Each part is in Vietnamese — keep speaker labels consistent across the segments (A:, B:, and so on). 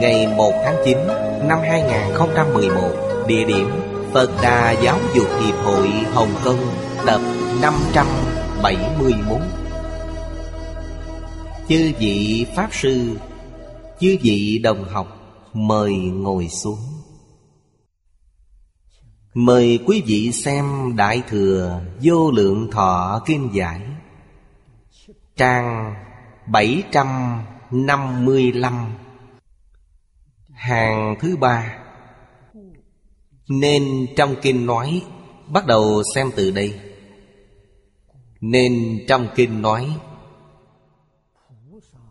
A: ngày 1 tháng 9 năm 2011 Địa điểm Phật Đà Giáo dục Hiệp hội Hồng Kông, Tập 571 Chư vị Pháp Sư, Chư vị đồng học, Mời ngồi xuống. Mời quý vị xem Đại Thừa Vô Lượng Thọ Kim Giải, Trang 755 Hàng thứ ba. Nên trong kinh nói, Bắt đầu xem từ đây. Nên trong kinh nói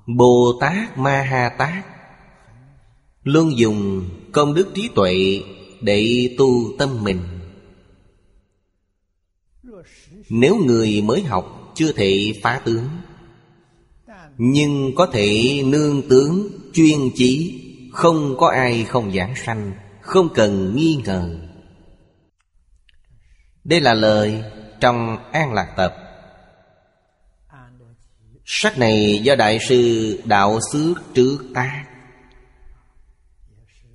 A: Bồ Tát Ma Ha Tát Luôn dùng công đức trí tuệ Để tu tâm mình. Nếu người mới học Chưa thể phá tướng, Nhưng có thể nương tướng Chuyên chỉ không có ai không giảng sanh, Không cần nghi ngờ. Đây là lời Trong An Lạc Tập. Sách này do Đại sư Đạo xứ Trước tác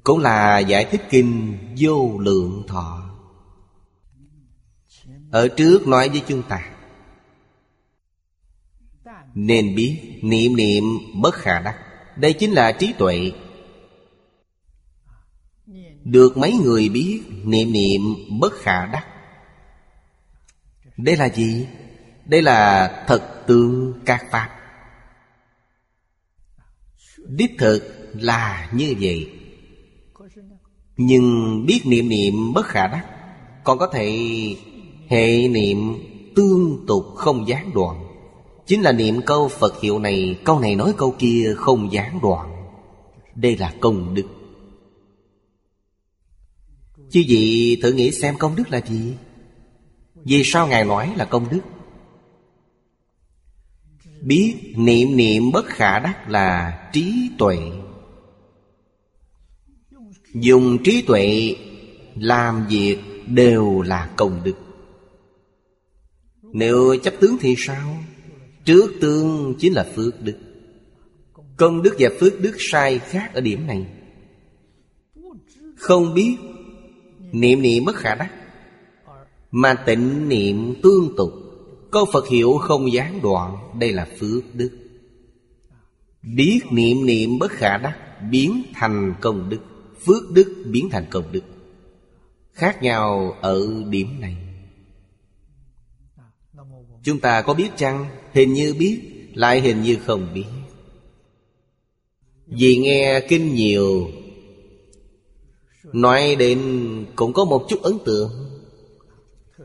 A: Cũng là giải thích kinh vô lượng thọ. Ở trước nói với chúng ta, Nên biết niệm niệm bất khả đắc. Đây chính là trí tuệ được mấy người biết niệm niệm bất khả đắc. Đây là gì? Đây là thật tương các pháp. Đích thực là như vậy. Nhưng biết niệm niệm bất khả đắc, Còn có thể hệ niệm tương tục không gián đoạn. Chính là niệm câu Phật hiệu này, Câu này nói câu kia không gián đoạn. Đây là công đức. Chứ gì thử nghĩ xem công đức là gì? Vì sao Ngài nói là công đức? Biết niệm niệm bất khả đắc là trí tuệ. Dùng trí tuệ làm việc đều là công đức. Nếu chấp tướng thì sao? Trước tương chính là phước đức. Công đức và phước đức sai khác ở điểm này. Không biết Niệm niệm bất khả đắc Mà tịnh niệm tương tục Câu Phật hiệu không gián đoạn, Đây là phước đức. Biết niệm niệm bất khả đắc Biến thành công đức. Phước đức biến thành công đức. Khác nhau ở điểm này. Chúng ta có biết chăng? Hình như biết, Lại hình như không biết. Vì nghe kinh nhiều Nói đến cũng có một chút ấn tượng.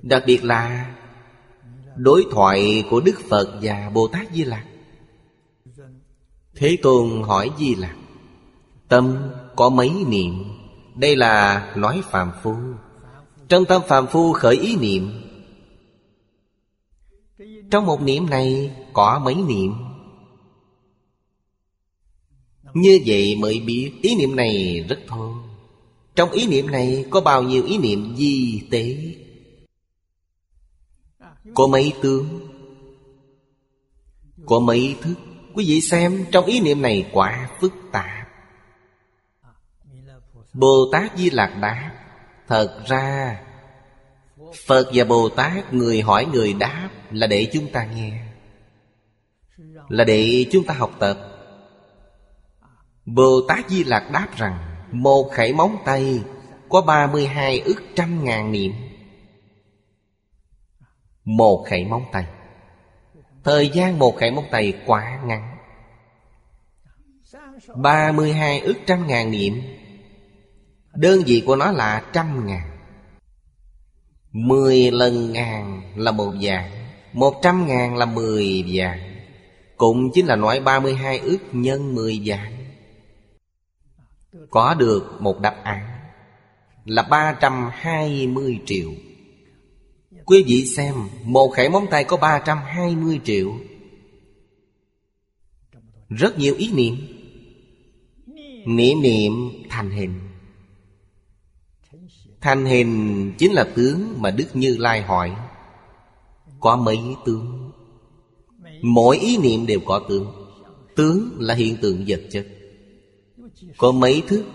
A: Đặc biệt là Đối thoại của Đức Phật và Bồ Tát Di Lặc. Thế Tôn hỏi Di Lặc, Tâm có mấy niệm? Đây là nói phàm phu. Trong tâm phàm phu khởi ý niệm. Trong một niệm này có mấy niệm? Như vậy mới biết ý niệm này rất thô. Trong ý niệm này có bao nhiêu ý niệm di tế? Có mấy tướng? Có mấy thức? Quý vị xem, trong ý niệm này quá phức tạp. Bồ Tát Di Lạc đáp, Thật ra, Phật và Bồ Tát người hỏi người đáp Là để chúng ta nghe, Là để chúng ta học tập. Bồ Tát Di Lạc đáp rằng một khẩy móng tay, Có 32 ức trăm ngàn niệm. Một khẩy móng tay. Thời gian một khẩy móng tay quá ngắn. 32 ức trăm ngàn niệm. Đơn vị của nó là trăm ngàn. Mười lần ngàn là một vạn, Một trăm ngàn là mười vạn. Cũng chính là nói 32 ức nhân mười vạn. Có được một đáp án Là 320 triệu. Quý vị xem, Một khẩy móng tay có 320 triệu. Rất nhiều ý niệm. Niệm niệm thành hình. Thành hình chính là tướng mà Đức Như Lai hỏi. Có mấy tướng? Mỗi ý niệm đều có tướng. Tướng là hiện tượng vật chất. Có mấy thức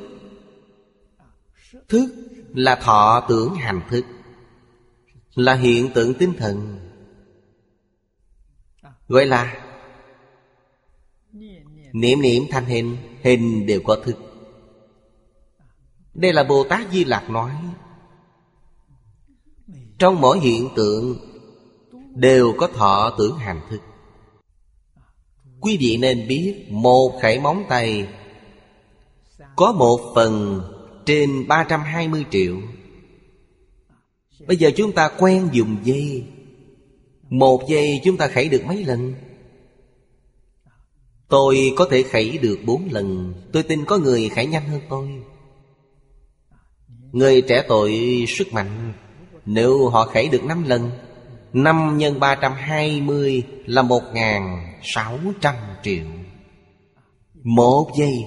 A: Thức là thọ tưởng hành thức, Là hiện tượng tinh thần. Gọi là Niệm niệm thành hình Hình đều có thức. Đây là Bồ Tát Di Lạc nói, Trong mỗi hiện tượng Đều có thọ tưởng hành thức. Quý vị nên biết, Một khẩy móng tay có một phần Trên 320 triệu. Bây giờ chúng ta quen dùng dây. Một giây chúng ta khẩy được mấy lần? Tôi có thể khẩy được bốn lần. Tôi tin có người khẩy nhanh hơn tôi. Người trẻ tuổi sức mạnh, Nếu họ khẩy được năm lần, năm nhân ba trăm hai mươi là một sáu trăm triệu. Một giây.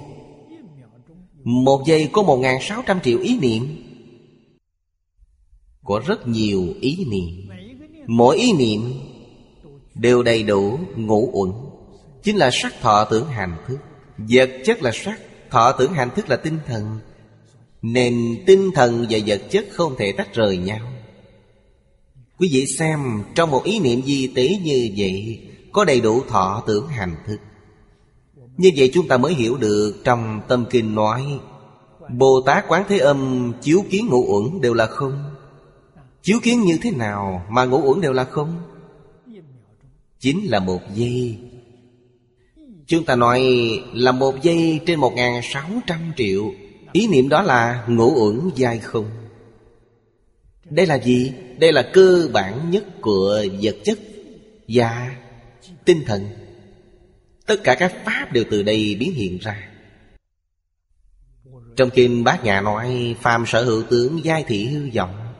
A: Một giây có một sáu trăm triệu ý niệm. Có rất nhiều ý niệm. Mỗi ý niệm Đều đầy đủ ngũ uẩn. Chính là sắc thọ tưởng hành thức. Vật chất là sắc Thọ tưởng hành thức là tinh thần. Nên tinh thần và vật chất không thể tách rời nhau. Quý vị xem, Trong một ý niệm di tế như vậy, Có đầy đủ thọ tưởng hành thức. Như vậy chúng ta mới hiểu được Trong tâm kinh nói Bồ Tát Quán Thế Âm Chiếu kiến ngũ uẩn đều là không. Chiếu kiến như thế nào Mà ngũ uẩn đều là không? Chính là một giây. Chúng ta nói là một giây trên một ngàn sáu trăm triệu. Ý niệm đó là ngũ uẩn dai không. Đây là gì? Đây là cơ bản nhất của vật chất và tinh thần. Tất cả các pháp đều từ đây biến hiện ra. Trong kinh bát nhà nói, Phàm sở hữu tướng, giai thị hư vọng.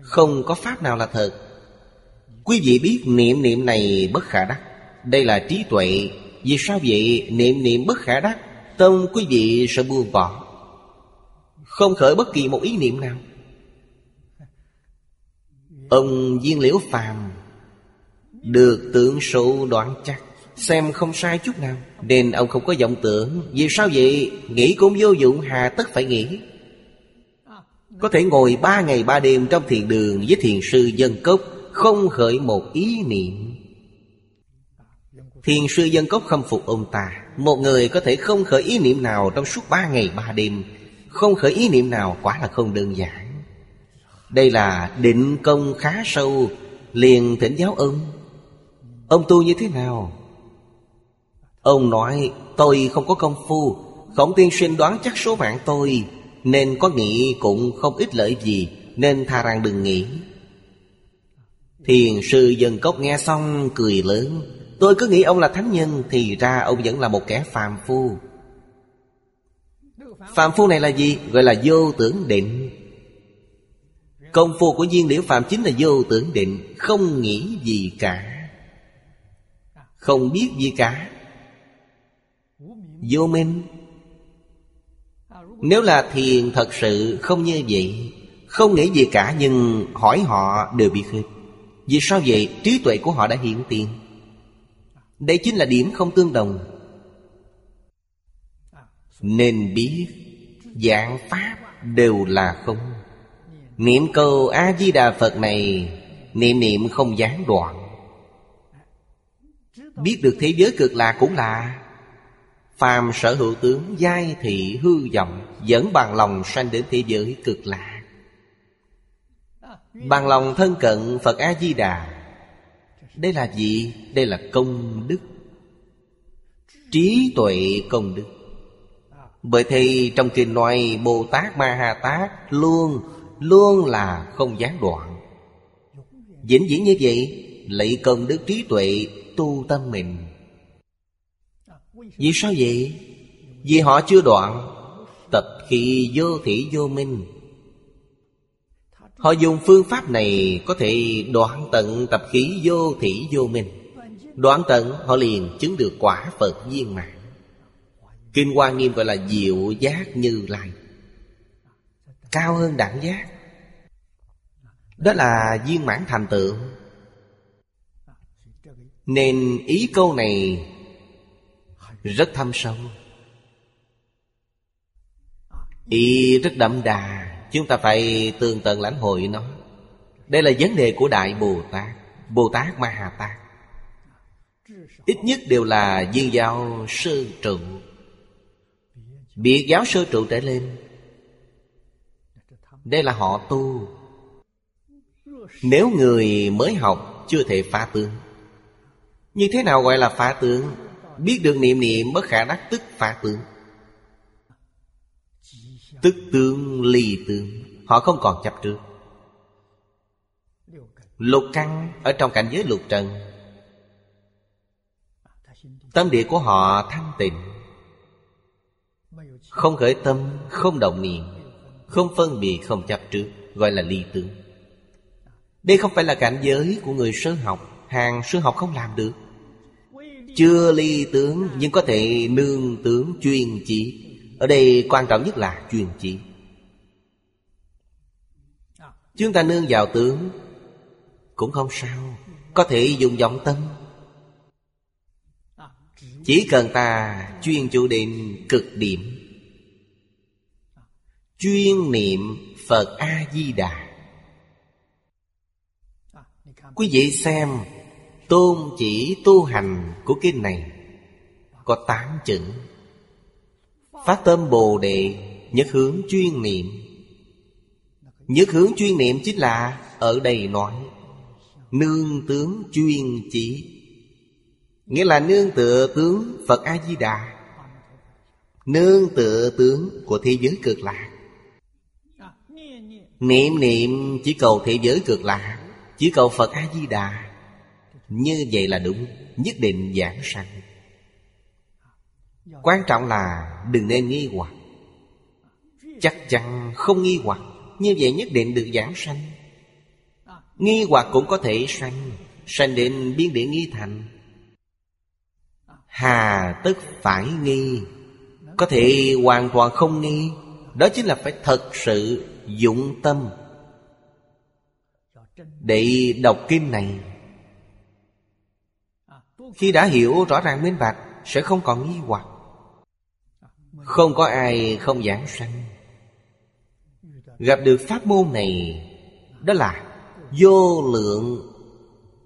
A: Không có pháp nào là thật. Quý vị biết niệm niệm này bất khả đắc. Đây là trí tuệ. Vì sao vậy? Niệm niệm bất khả đắc, Tâm quý vị sẽ buông bỏ. Không khởi bất kỳ một ý niệm nào. Ông Viên Liễu Phàm Được tưởng số đoán chắc. Xem không sai chút nào. Nên ông không có vọng tưởng. Vì sao vậy? Nghĩ cũng vô dụng hà tất phải nghĩ. Có thể ngồi ba ngày ba đêm Trong thiền đường với thiền sư dân cốc Không khởi một ý niệm. Thiền sư dân cốc khâm phục ông ta. Một người có thể không khởi ý niệm nào Trong suốt ba ngày ba đêm. Không khởi ý niệm nào quả là không đơn giản. Đây là định công khá sâu Liền thỉnh giáo ông. Ông tu như thế nào Ông nói, Tôi không có công phu. Khổng tiên sinh đoán chắc số mạng tôi, Nên có nghĩ cũng không ít lợi gì, Nên tha rằng đừng nghĩ. Thiền sư dân cốc nghe xong cười lớn, Tôi cứ nghĩ ông là thánh nhân Thì ra ông vẫn là một kẻ phàm phu. Phàm phu này là gì? Gọi là vô tưởng định. Công phu của viên liễu phàm chính là vô tưởng định, Không nghĩ gì cả. Không biết gì cả. Vô minh. Nếu là thiền thật sự, không như vậy, Không nghĩ gì cả, nhưng hỏi họ đều biết hết. Vì sao vậy? Trí tuệ của họ đã hiện tiền. Đây chính là điểm không tương đồng. Nên biết Dạng Pháp đều là không. Niệm câu A-di-đà Phật này, Niệm niệm không gián đoạn. Biết được thế giới cực lạc cũng là Phàm sở hữu tướng giai thị hư vọng Dẫn bằng lòng sanh đến thế giới cực lạ Bằng lòng thân cận Phật A-di-đà. Đây là gì? Đây là công đức. Trí tuệ công đức. Bởi thì trong kinh nói Bồ Tát Ma Ha Tát Luôn, luôn là không gián đoạn. Dĩ viễn như vậy Lấy công đức trí tuệ tu tâm mình. Vì sao vậy? Vì họ chưa đoạn Tập khi vô thị vô minh. Họ dùng phương pháp này Có thể đoạn tận tập khí vô thị vô minh. Đoạn tận, họ liền chứng được quả Phật viên mãn. Kinh Hoa Nghiêm gọi là diệu giác như lai. Cao hơn đẳng giác. Đó là viên mãn thành tựu. Nên ý câu này rất thâm sâu. Ý rất đậm đà, Chúng ta phải tường tận lãnh hội nó. Đây là vấn đề của Đại Bồ Tát Bồ Tát Ma Hà Tát Ít nhất đều là viên giáo sơ trụ. Biệt giáo sơ trụ trở lên, Đây là họ tu. Nếu người mới học chưa thể phá tướng, Như thế nào gọi là phá tướng? Biết được niệm niệm bất khả đắc tức phá tướng. Tức tướng ly tướng. Họ không còn chấp trước. Lục căn ở trong cảnh giới lục trần. Tâm địa của họ thanh tịnh. Không khởi tâm, không động niệm Không phân biệt, không chấp trước Gọi là ly tướng. Đây không phải là cảnh giới của người sơ học. Hàng sơ học không làm được. Chưa ly tướng, Nhưng có thể nương tướng chuyên chỉ. Ở đây quan trọng nhất là chuyên chỉ. Chúng ta nương vào tướng, Cũng không sao. Có thể dùng vọng tâm. Chỉ cần ta chuyên chủ định cực điểm. Chuyên niệm Phật A-di-đà Quý vị xem Tôn chỉ tu hành của kinh này, Có tám chữ. Phát tâm Bồ Đề, Nhất hướng chuyên niệm. Nhất hướng chuyên niệm chính là Ở đây nói, Nương tướng chuyên chỉ. Nghĩa là nương tựa tướng Phật A-di-đà, Nương tựa tướng của thế giới cực lạc. Niệm niệm chỉ cầu thế giới cực lạc, Chỉ cầu Phật A-di-đà. Như vậy là đúng, Nhất định giảng sanh. Quan trọng là đừng nên nghi hoặc. Chắc chắn không nghi hoặc, Như vậy nhất định được giảng sanh. Nghi hoặc cũng có thể sanh Sanh đến biên địa nghi thành. Hà tức phải nghi, Có thể hoàn toàn không nghi, Đó chính là phải thật sự dụng tâm. Để đọc kinh này khi đã hiểu rõ ràng minh bạch, Sẽ không còn nghi hoặc. Không có ai không giảng sanh. Gặp được pháp môn này, Đó là vô lượng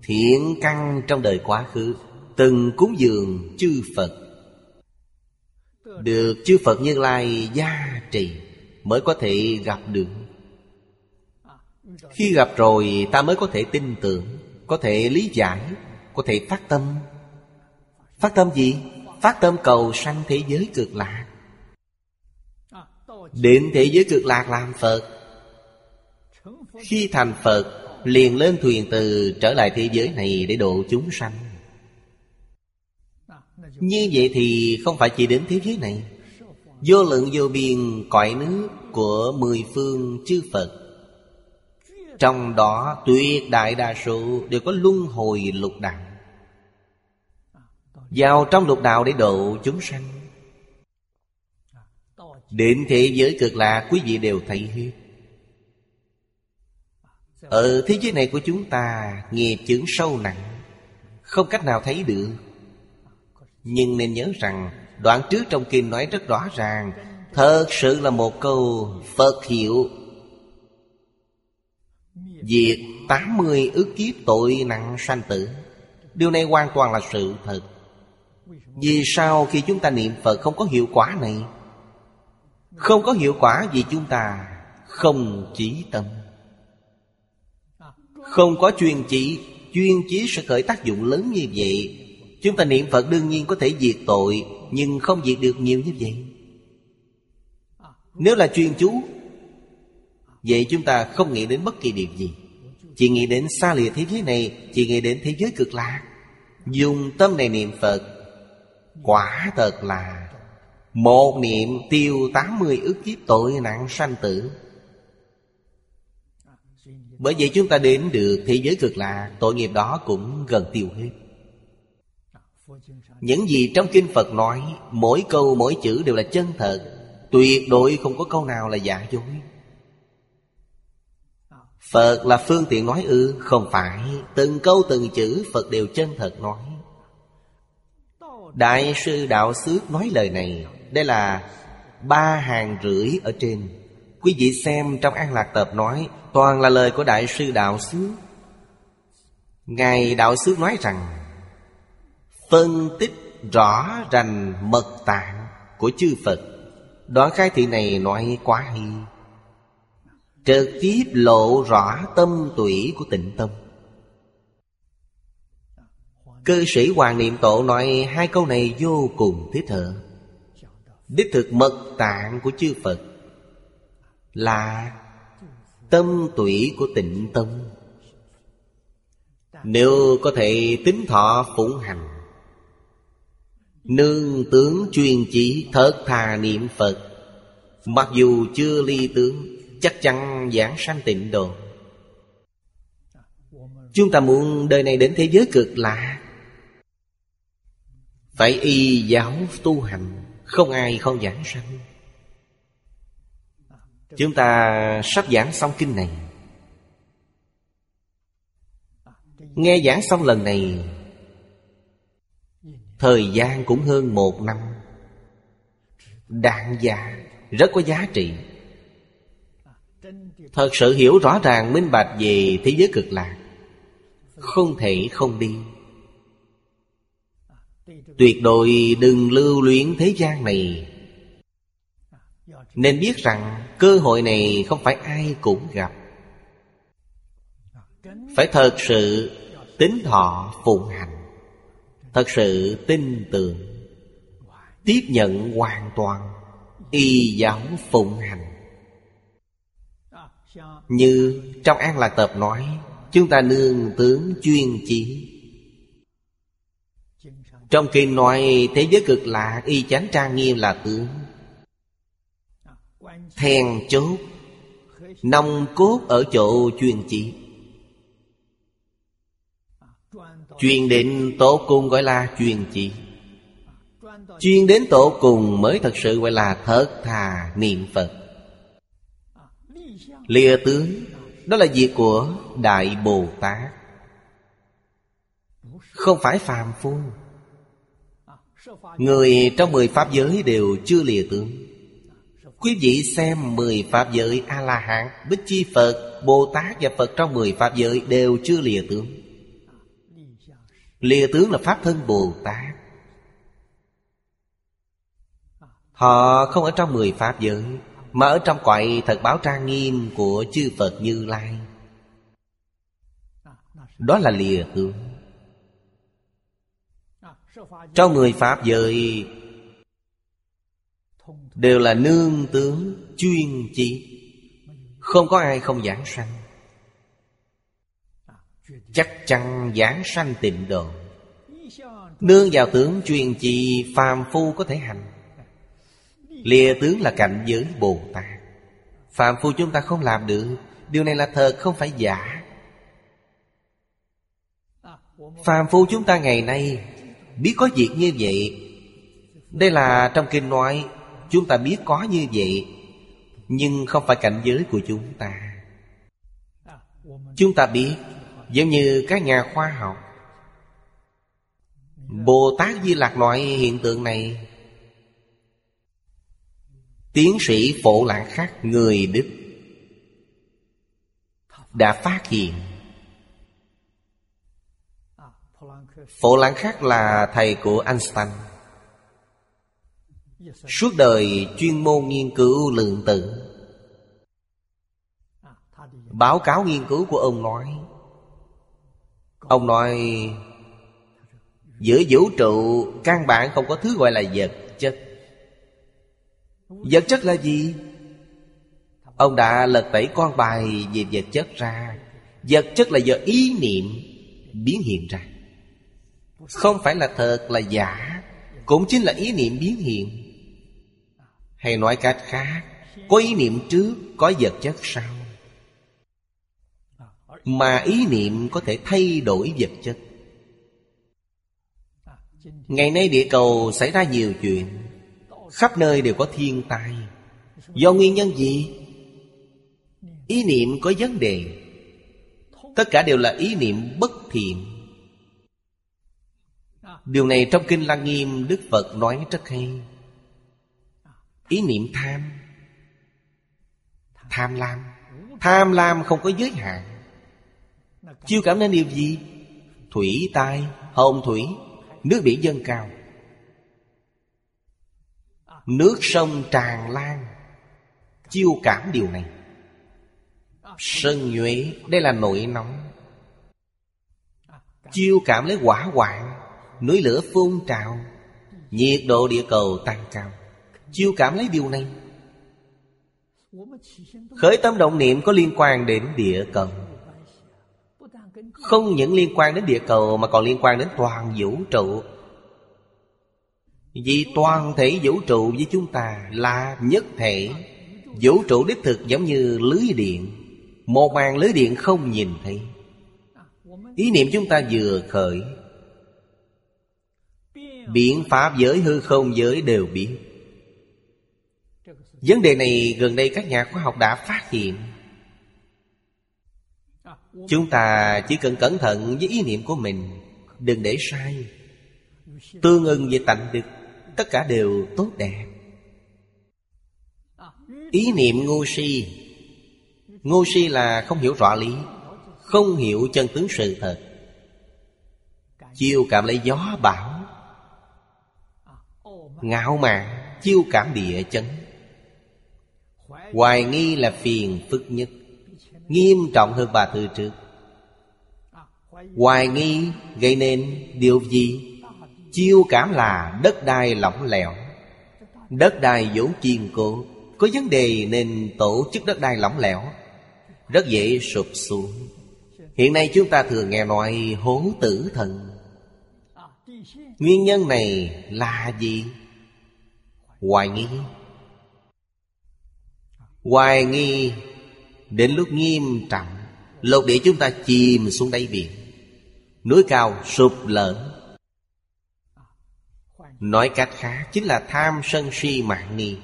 A: thiện căn trong đời quá khứ, Từng cúng dường chư Phật. Được chư Phật Như Lai gia trì Mới có thể gặp được. Khi gặp rồi, ta mới có thể tin tưởng, Có thể lý giải, Có thể phát tâm. Phát tâm gì? Phát tâm cầu sanh thế giới cực lạc. Đến thế giới cực lạc làm Phật. Khi thành Phật, Liền lên thuyền từ trở lại thế giới này để độ chúng sanh. Như vậy thì không phải chỉ đến thế giới này. Vô lượng vô biên cõi nước của mười phương chư Phật. Trong đó tuyệt đại đa số đều có luân hồi lục đạo vào trong lục đạo để độ chúng sanh. Đến thế giới cực lạc quý vị đều thấy hết. Ở thế giới này của chúng ta, Nghiệp chứng sâu nặng, Không cách nào thấy được. Nhưng nên nhớ rằng, Đoạn trước trong kinh nói rất rõ ràng, Thật sự là một câu Phật hiệu. Diệt 80 ức kiếp tội nặng sanh tử. Điều này hoàn toàn là sự thật. Vì sao khi chúng ta niệm Phật không có hiệu quả này? Không có hiệu quả vì chúng ta không chỉ tâm. Không có chuyên chỉ, Chuyên chí sẽ khởi tác dụng lớn như vậy. Chúng ta niệm Phật đương nhiên có thể diệt tội, Nhưng không diệt được nhiều như vậy. Nếu là chuyên chú, Vậy chúng ta không nghĩ đến bất kỳ điều gì. Chỉ nghĩ đến xa lìa thế giới này, Chỉ nghĩ đến thế giới cực lạc. Dùng tâm này niệm Phật Quả thật là Một niệm tiêu 80 ức kiếp tội nặng sanh tử. Bởi vậy chúng ta đến được thế giới cực lạc Tội nghiệp đó cũng gần tiêu hết. Những gì trong Kinh Phật nói, Mỗi câu, mỗi chữ đều là chân thật, Tuyệt đối không có câu nào là giả dối. Phật là phương tiện nói ư, Không phải, Từng câu, từng chữ Phật đều chân thật nói. Đại sư Đạo Sước nói lời này. Đây là ba hàng rưỡi ở trên. Quý vị xem trong An Lạc Tập nói, Toàn là lời của Đại sư Đạo Sước Ngài Đạo Sước nói rằng, Phân tích rõ rành mật tạng của chư Phật. Đoạn khai thị này nói quá hay. Trực tiếp lộ rõ tâm tủy của tịnh tâm. Cư sĩ Hoàng Niệm Tổ nói hai câu này vô cùng thích hợp Đích thực mật tạng của chư Phật Là tâm tủy của tịnh tâm. Nếu có thể tính thọ phụng hành, Nương tướng chuyên chỉ thật thà niệm Phật, Mặc dù chưa ly tướng, Chắc chắn giảng sanh tịnh độ. Chúng ta muốn đời này đến thế giới cực lạ. Phải y giáo tu hành, Không ai không giảng sanh. Chúng ta sắp giảng xong kinh này. Nghe giảng xong lần này, Thời gian cũng hơn một năm. Đạn giá Rất có giá trị. Thật sự hiểu rõ ràng minh bạch về thế giới cực lạc, Không thể không đi. Tuyệt đối đừng lưu luyến thế gian này. Nên biết rằng cơ hội này không phải ai cũng gặp. Phải thật sự tính thọ phụng hành, Thật sự tin tưởng, Tiếp nhận hoàn toàn Y giáo phụng hành. Như trong An Lạc Tập nói, Chúng ta nương tướng chuyên chỉ trong kinh nói, Thế giới cực lạc y chánh trang nghiêm là tướng. Then chốt, Nông cốt ở chỗ chuyên chỉ. Chuyên định tổ cung gọi là chuyên chỉ. Chuyên đến tổ cùng mới thật sự gọi là thất thà niệm Phật. Lìa tướng, Đó là việc của Đại Bồ Tát. Không phải phàm phu Người trong mười pháp giới đều chưa lìa tướng. Quý vị xem mười pháp giới A-la-hán Bích Chi Phật, Bồ Tát và Phật trong mười pháp giới đều chưa lìa tướng. Lìa tướng là Pháp thân Bồ Tát Họ không ở trong mười pháp giới mà ở trong quậy thật báo trang nghiêm của chư Phật Như Lai. Đó là lìa tướng. Trong người Pháp giới Đều là nương tướng chuyên chỉ Không có ai không giảng sanh. Chắc chắn giảng sanh tịnh độ. Nương vào tướng chuyên trì phàm phu có thể hành. Lìa tướng là cảnh giới Bồ Tát. Phạm phu chúng ta không làm được. Điều này là thật, không phải giả. Phạm phu chúng ta ngày nay Biết có việc như vậy. Đây là trong kinh nói, Chúng ta biết có như vậy, Nhưng không phải cảnh giới của chúng ta. Chúng ta biết, Giống như các nhà khoa học. Bồ Tát Di Lạc nói hiện tượng này. Tiến sĩ Phổ Lãng Khắc, người Đức, Đã phát hiện Phổ Lãng Khắc là thầy của Einstein. Suốt đời chuyên môn nghiên cứu lượng tử. Báo cáo nghiên cứu của ông nói Ông nói, Giữa vũ trụ, căn bản không có thứ gọi là vật chất. Vật chất là gì? Ông đã lật tẩy con bài về vật chất ra. Vật chất là do ý niệm biến hiện ra. Không phải là thật, là giả. Cũng chính là ý niệm biến hiện. Hay nói cách khác, Có ý niệm trước, Có vật chất sau. Mà ý niệm có thể thay đổi vật chất. Ngày nay địa cầu xảy ra nhiều chuyện. Khắp nơi đều có thiên tai. Do nguyên nhân gì? Ý niệm có vấn đề. Tất cả đều là ý niệm bất thiện. Điều này trong Kinh Lăng Nghiêm Đức Phật nói rất hay. Ý niệm tham. Tham lam. Tham lam không có giới hạn. Chiêu cảm nên điều gì? Thủy tai, hồng thủy Nước biển dâng cao. Nước sông tràn lan. Chiêu cảm điều này. Sân nhuế Đây là nội nóng. Chiêu cảm lấy quả hoạn. Núi lửa phun trào, Nhiệt độ địa cầu tăng cao. Chiêu cảm lấy điều này. Khởi tâm động niệm có liên quan đến địa cầu. Không những liên quan đến địa cầu Mà còn liên quan đến toàn vũ trụ. Vì toàn thể vũ trụ với chúng ta là nhất thể. Vũ trụ đích thực giống như lưới điện. Một màn lưới điện không nhìn thấy. Ý niệm chúng ta vừa khởi Biện pháp giới hư không giới đều biết Vấn đề này gần đây các nhà khoa học đã phát hiện. Chúng ta chỉ cần cẩn thận với ý niệm của mình, Đừng để sai. Tương ưng về tạnh được Tất cả đều tốt đẹp. Ý niệm ngu si. Ngu si là không hiểu rõ lý, Không hiểu chân tướng sự thật. Chiêu cảm lấy gió bão Ngạo mạn, Chiêu cảm địa chấn. Hoài nghi là phiền phức nhất, Nghiêm trọng hơn ba từ trước. Hoài nghi gây nên điều gì? Chiêu cảm là đất đai lỏng lẻo, Đất đai vốn kiên cố. Có vấn đề nên tổ chức đất đai lỏng lẻo, rất dễ sụp xuống. Hiện nay chúng ta thường nghe nói hố tử thần. Nguyên nhân này là gì? Hoài nghi. Hoài nghi Đến lúc nghiêm trọng Lục địa chúng ta chìm xuống đáy biển. Núi cao sụp lở. Nói cách khác, Chính là tham sân si mạng nghi.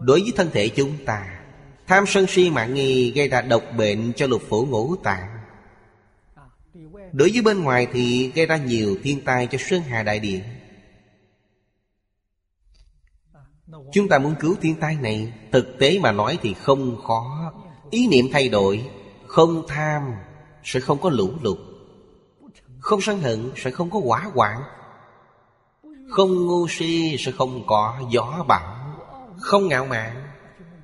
A: Đối với thân thể chúng ta, Tham sân si mạng nghi gây ra độc bệnh cho lục phủ ngũ tạng. Đối với bên ngoài thì gây ra nhiều thiên tai cho Sơn Hà Đại Điện Chúng ta muốn cứu thiên tai này, Thực tế mà nói thì không khó. Ý niệm thay đổi, Không tham, Sẽ không có lũ lụt. Không sân hận, Sẽ không có quả hoạn. Không ngu si, Sẽ không có gió bão. Không ngạo mạn,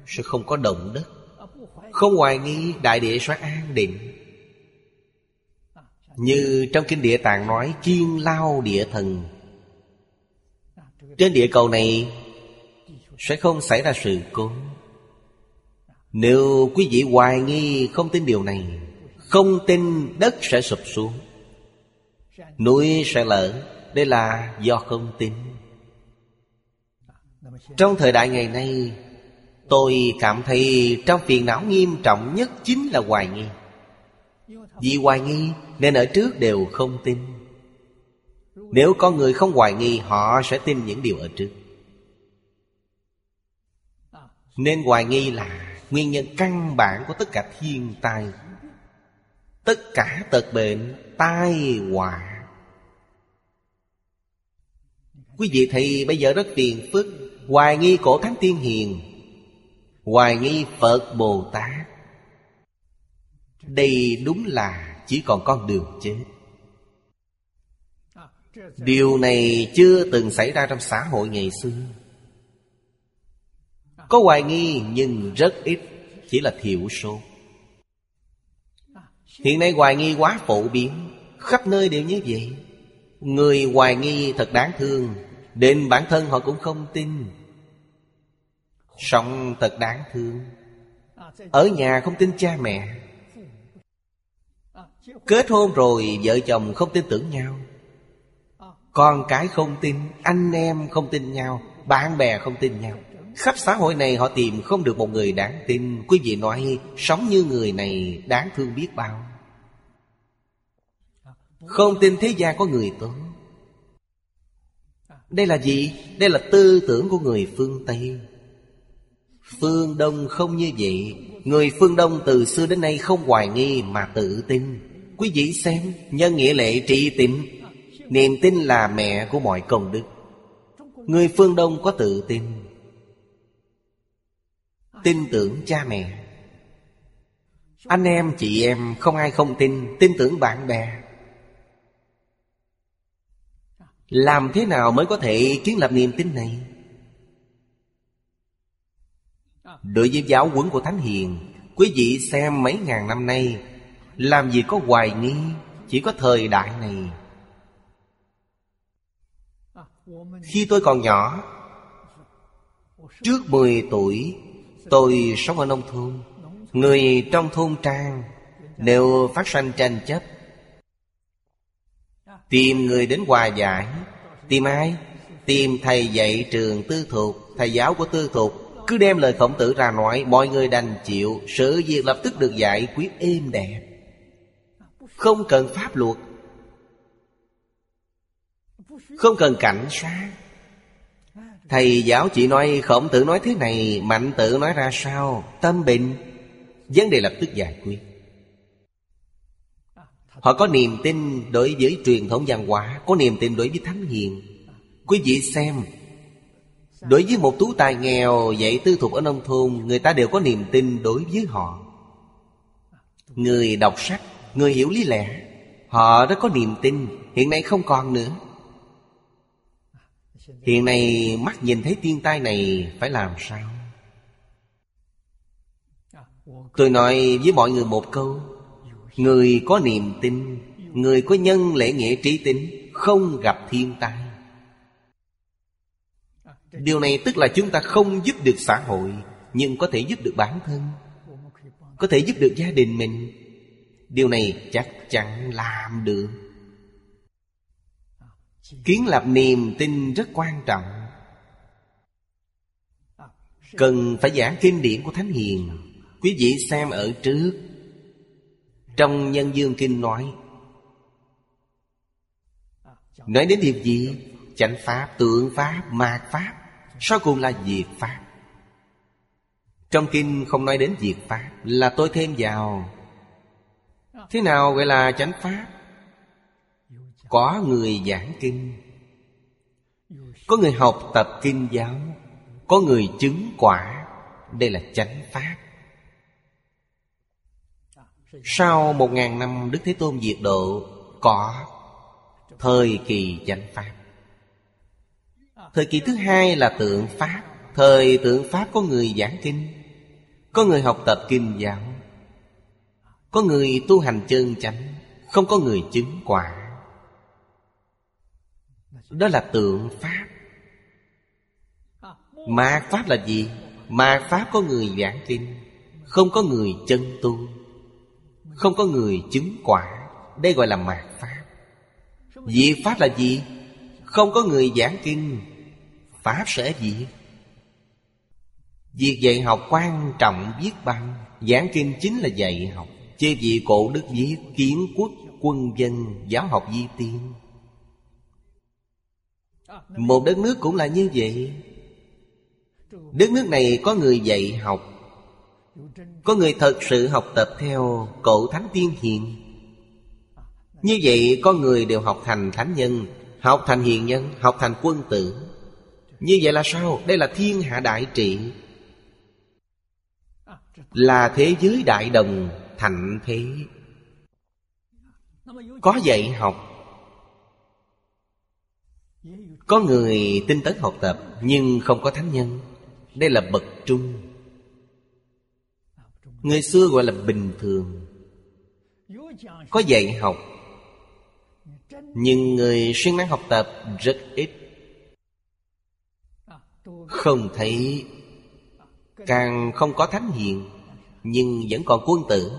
A: Sẽ không có động đất. Không hoài nghi đại địa sẽ an định. Như trong kinh địa tạng nói, Chiên lao địa thần. Trên địa cầu này sẽ không xảy ra sự cố. Nếu quý vị hoài nghi không tin điều này, Không tin đất sẽ sụp xuống, Núi sẽ lở, Đây là do không tin. Trong thời đại ngày nay, Tôi cảm thấy trong phiền não nghiêm trọng nhất chính là hoài nghi. Vì hoài nghi nên ở trước đều không tin. Nếu có người không hoài nghi, họ sẽ tin những điều ở trước. Nên hoài nghi là nguyên nhân căn bản của tất cả thiên tai. Tất cả tật bệnh, tai họa. Quý vị thì bây giờ rất tiền phức. Hoài nghi cổ thánh tiên hiền. Hoài nghi Phật Bồ Tát. Đây đúng là Chỉ còn con đường chết. Điều này chưa từng xảy ra trong xã hội ngày xưa. Có hoài nghi, nhưng rất ít. Chỉ là thiểu số. Hiện nay hoài nghi quá phổ biến. Khắp nơi đều như vậy. Người hoài nghi thật đáng thương. Đến bản thân họ cũng không tin. Sống thật đáng thương. Ở nhà không tin cha mẹ. Kết hôn rồi, vợ chồng không tin tưởng nhau. Con cái không tin, Anh em không tin nhau, Bạn bè không tin nhau. Khắp xã hội này họ tìm không được một người đáng tin. Quý vị nói, Sống như người này đáng thương biết bao. Không tin thế gian có người tốt. Đây là gì? Đây là tư tưởng của người phương Tây. Phương Đông không như vậy. Người phương Đông từ xưa đến nay không hoài nghi mà tự tin. Quý vị xem, Nhân nghĩa lệ trị tịnh Niềm tin là mẹ của mọi công đức. Người phương Đông có tự tin. Tin tưởng cha mẹ. Anh em, chị em, không ai không tin Tin tưởng bạn bè. Làm thế nào mới có thể kiến lập niềm tin này? Đối với giáo huấn của Thánh Hiền, Quý vị xem mấy ngàn năm nay, Làm gì có hoài nghi, Chỉ có thời đại này. Khi tôi còn nhỏ, Trước 10 tuổi Tôi sống ở nông thôn, Người trong thôn trang, Đều phát sanh tranh chấp. Tìm người đến hòa giải, Tìm ai? Tìm thầy dạy trường tư thuộc Thầy giáo của tư thuộc Cứ đem lời khổng tử ra nói, Mọi người đành chịu, Sự việc lập tức được giải quyết êm đẹp. Không cần pháp luật, Không cần cảnh sát Thầy giáo chỉ nói, khổng tử nói thế này, Mạnh tử nói ra sao? Tâm bình. Vấn đề lập tức giải quyết. Họ có niềm tin đối với truyền thống văn hóa, Có niềm tin đối với thánh hiền. Quý vị xem, Đối với một tú tài nghèo dạy tư thục ở nông thôn, Người ta đều có niềm tin đối với họ. Người đọc sách, Người hiểu lý lẽ, Họ đã có niềm tin, Hiện nay không còn nữa. Hiện nay mắt nhìn thấy thiên tai này Phải làm sao? Tôi nói với mọi người một câu. Người có niềm tin, Người có nhân lễ nghĩa trí tính, Không gặp thiên tai. Điều này tức là chúng ta không giúp được xã hội, Nhưng có thể giúp được bản thân, Có thể giúp được gia đình mình. Điều này chắc chắn làm được. Kiến lập niềm tin rất quan trọng. Cần phải giảng kinh điển của Thánh Hiền. Quý vị xem ở trước. Trong Nhân Dương Kinh nói Nói đến điều gì? Chánh Pháp, tượng Pháp, mạt Pháp Sau cùng là diệt Pháp. Trong Kinh không nói đến diệt Pháp Là tôi thêm vào. Thế nào gọi là chánh Pháp? Có người giảng kinh, Có người học tập kinh giáo, Có người chứng quả. Đây là chánh Pháp. Sau một ngàn năm Đức Thế Tôn diệt độ, Có Thời kỳ chánh Pháp. Thời kỳ thứ hai là tượng Pháp. Thời tượng Pháp có người giảng kinh, Có người học tập kinh giáo, Có người tu hành chân chánh, Không có người chứng quả đó là tượng Pháp. Ma Pháp là gì? Ma Pháp có người giảng kinh, Không có người chân tu, Không có người chứng quả. Đây gọi là mạt Pháp. Diệt Pháp là gì? Không có người giảng kinh, Pháp sẽ diệt Việc dạy học quan trọng viết bằng Giảng kinh chính là dạy học, Chê vị cổ đức viết Kiến quốc quân dân giáo học di tiên một đất nước cũng là như vậy. Đất nước này có người dạy học, Có người thật sự học tập theo cậu Thánh Tiên Hiền. Như vậy có người đều học thành thánh nhân, Học thành hiền nhân, Học thành quân tử. Như vậy là sao? Đây là thiên hạ đại trị. Là thế giới đại đồng Thạnh thế. Có dạy học có người tinh tấn học tập Nhưng không có thánh nhân. Đây là bậc trung. Người xưa gọi là bình thường. Có dạy học, Nhưng người siêng năng học tập rất ít. Không thấy, Càng không có thánh hiền, Nhưng vẫn còn quân tử.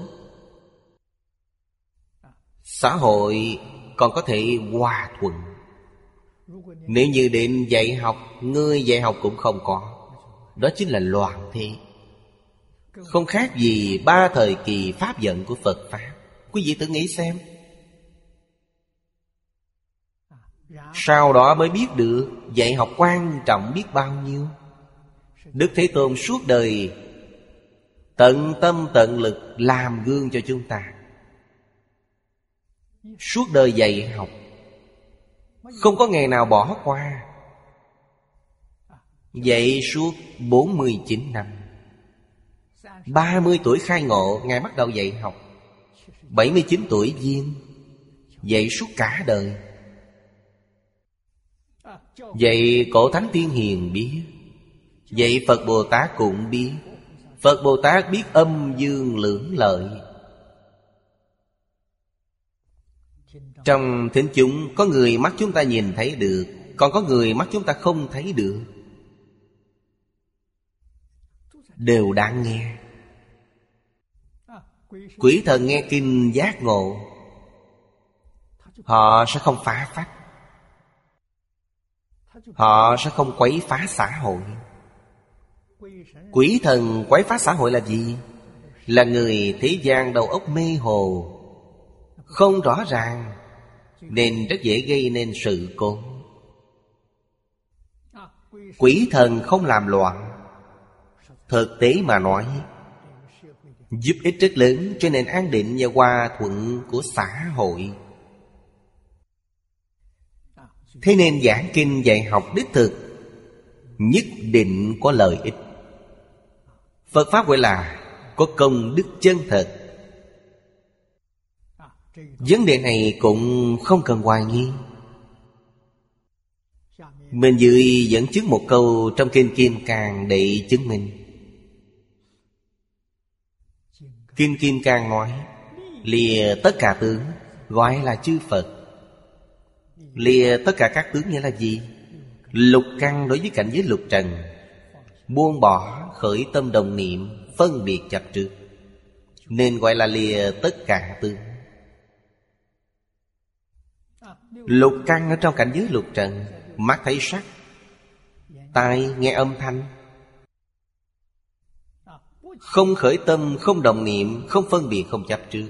A: Xã hội còn có thể hòa thuận. Nếu như đến dạy học Người dạy học cũng không có. Đó chính là loạn thế. Không khác gì ba thời kỳ pháp giận của Phật Pháp. Quý vị tự nghĩ xem. Sau đó mới biết được Dạy học quan trọng biết bao nhiêu. Đức Thế Tôn suốt đời Tận tâm tận lực làm gương cho chúng ta. Suốt đời dạy học không có ngày nào bỏ qua Dạy suốt 49 năm. 30 tuổi khai ngộ, Ngài bắt đầu dạy học. 79 tuổi viên. Dạy suốt cả đời. Dạy cổ thánh tiên hiền biết. Vậy Phật Bồ Tát cũng biết. Phật Bồ Tát biết âm dương lưỡng lợi. Trong thính chúng, có người mắt chúng ta nhìn thấy được, Còn có người mắt chúng ta không thấy được. Đều đang nghe. Quỷ thần nghe kinh giác ngộ. Họ sẽ không phá phách. Họ sẽ không quấy phá xã hội. Quỷ thần quấy phá xã hội là gì? Là người thế gian đầu óc mê hồ. Không rõ ràng. Nên rất dễ gây nên sự cố Quỷ thần không làm loạn. Thực tế mà nói, Giúp ích rất lớn cho nền an định và hòa thuận của xã hội. Thế nên giảng kinh dạy học đích thực, Nhất định có lợi ích. Phật Pháp gọi là Có công đức chân thật. Vấn đề này cũng không cần hoài nghi. Mình dưới dẫn chứng một câu trong Kinh Kim Cang để chứng minh. Kinh Kim Cang nói, Lìa tất cả tướng, gọi là chư Phật. Lìa tất cả các tướng nghĩa là gì? Lục căn đối với cảnh giới lục trần, Buông bỏ khởi tâm đồng niệm, Phân biệt chập trước. Nên gọi là lìa tất cả tướng. Lục căn ở trong cảnh giới lục trần Mắt thấy sắc Tai nghe âm thanh. Không khởi tâm, không đồng niệm Không phân biệt, không chấp trước.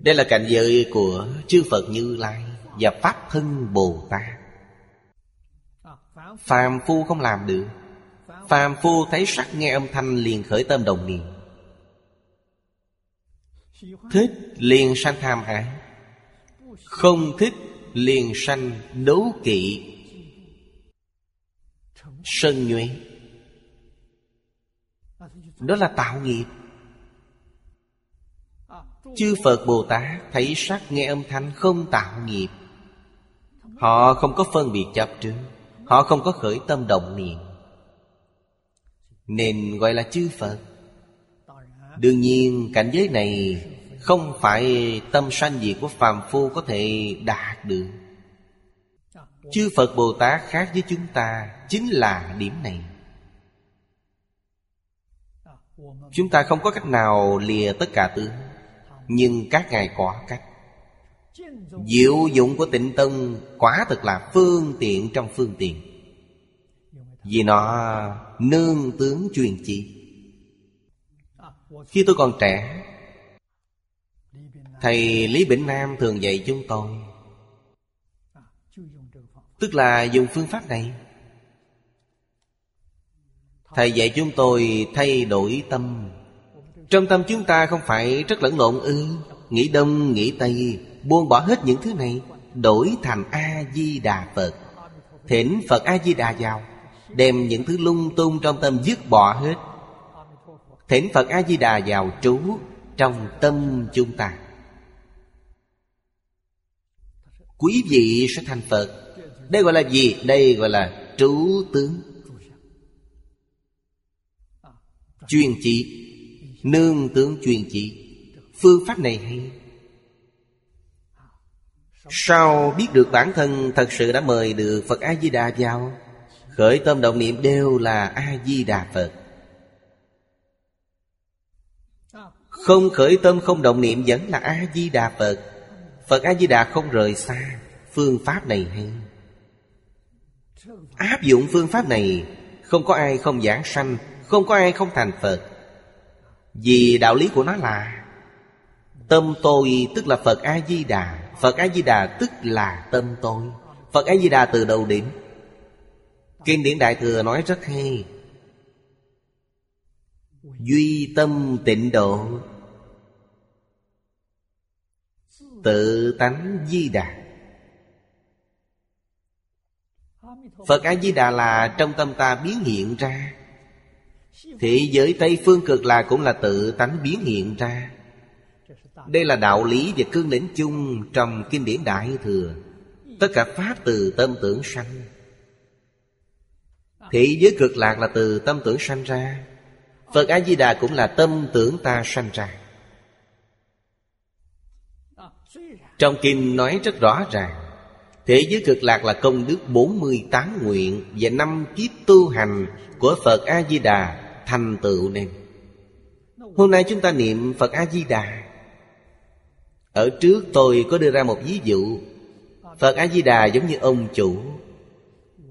A: Đây là cảnh giới của chư Phật Như Lai Và Pháp Thân Bồ Tát. Phàm phu không làm được. Phàm phu thấy sắc nghe âm thanh liền khởi tâm đồng niệm. Thích liền sanh tham ái. Không thích liền sanh đấu kỵ. Sân nhuế. Đó là tạo nghiệp. Chư Phật Bồ Tát thấy sắc nghe âm thanh không tạo nghiệp. Họ không có phân biệt chấp trước, Họ không có khởi tâm động niệm. Nên gọi là chư Phật. Đương nhiên, cảnh giới này không phải tâm sanh diệt của phàm phu có thể đạt được. Chư Phật Bồ Tát khác với chúng ta Chính là điểm này. Chúng ta không có cách nào lìa tất cả tướng Nhưng các ngài có cách. Diệu dụng của tịnh tân Quả thực là phương tiện trong phương tiện. Vì nó nương tướng truyền chỉ. Khi tôi còn trẻ Thầy Lý Bỉnh Nam thường dạy chúng tôi. Tức là dùng phương pháp này. Thầy dạy chúng tôi thay đổi tâm. Trong tâm chúng ta không phải rất lẫn lộn ư. Nghĩ đông, nghĩ tây Buông bỏ hết những thứ này Đổi thành A-di-đà Phật. Thỉnh Phật A-di-đà vào Đem những thứ lung tung trong tâm dứt bỏ hết. Thỉnh Phật A-di-đà vào trú Trong tâm chúng ta. Quý vị sẽ thành Phật. Đây gọi là gì? Đây gọi là trú tướng. Chuyên chỉ. Nương tướng chuyên chỉ. Phương pháp này hay. Sao biết được bản thân thật sự đã mời được Phật A-di-đà vào? Khởi tâm động niệm đều là A-di-đà Phật. Không khởi tâm không động niệm vẫn là A-di-đà Phật. Phật A-di-đà không rời xa Phương pháp này hay. Áp dụng phương pháp này, Không có ai không giảng sanh, Không có ai không thành Phật. Vì đạo lý của nó là, Tâm tôi tức là Phật A-di-đà Phật A-di-đà tức là tâm tôi. Phật A-di-đà từ đầu đến. Kinh điển Đại Thừa nói rất hay. Duy tâm tịnh độ. Tự tánh di đà. Phật A-di-đà là trong tâm ta biến hiện ra. Thế giới Tây Phương cực là cũng là tự tánh biến hiện ra. Đây là đạo lý và cương lĩnh chung trong kinh điển Đại Thừa. Tất cả Pháp từ tâm tưởng sanh. Thị giới cực lạc là từ tâm tưởng sanh ra. Phật A-di-đà cũng là tâm tưởng ta sanh ra. Trong kinh nói rất rõ ràng, Thế giới cực lạc là công đức 48 nguyện Và năm kiếp tu hành của Phật A-di-đà thành tựu nên. Hôm nay chúng ta niệm Phật A-di-đà. Ở trước tôi có đưa ra một ví dụ. Phật A-di-đà giống như ông chủ.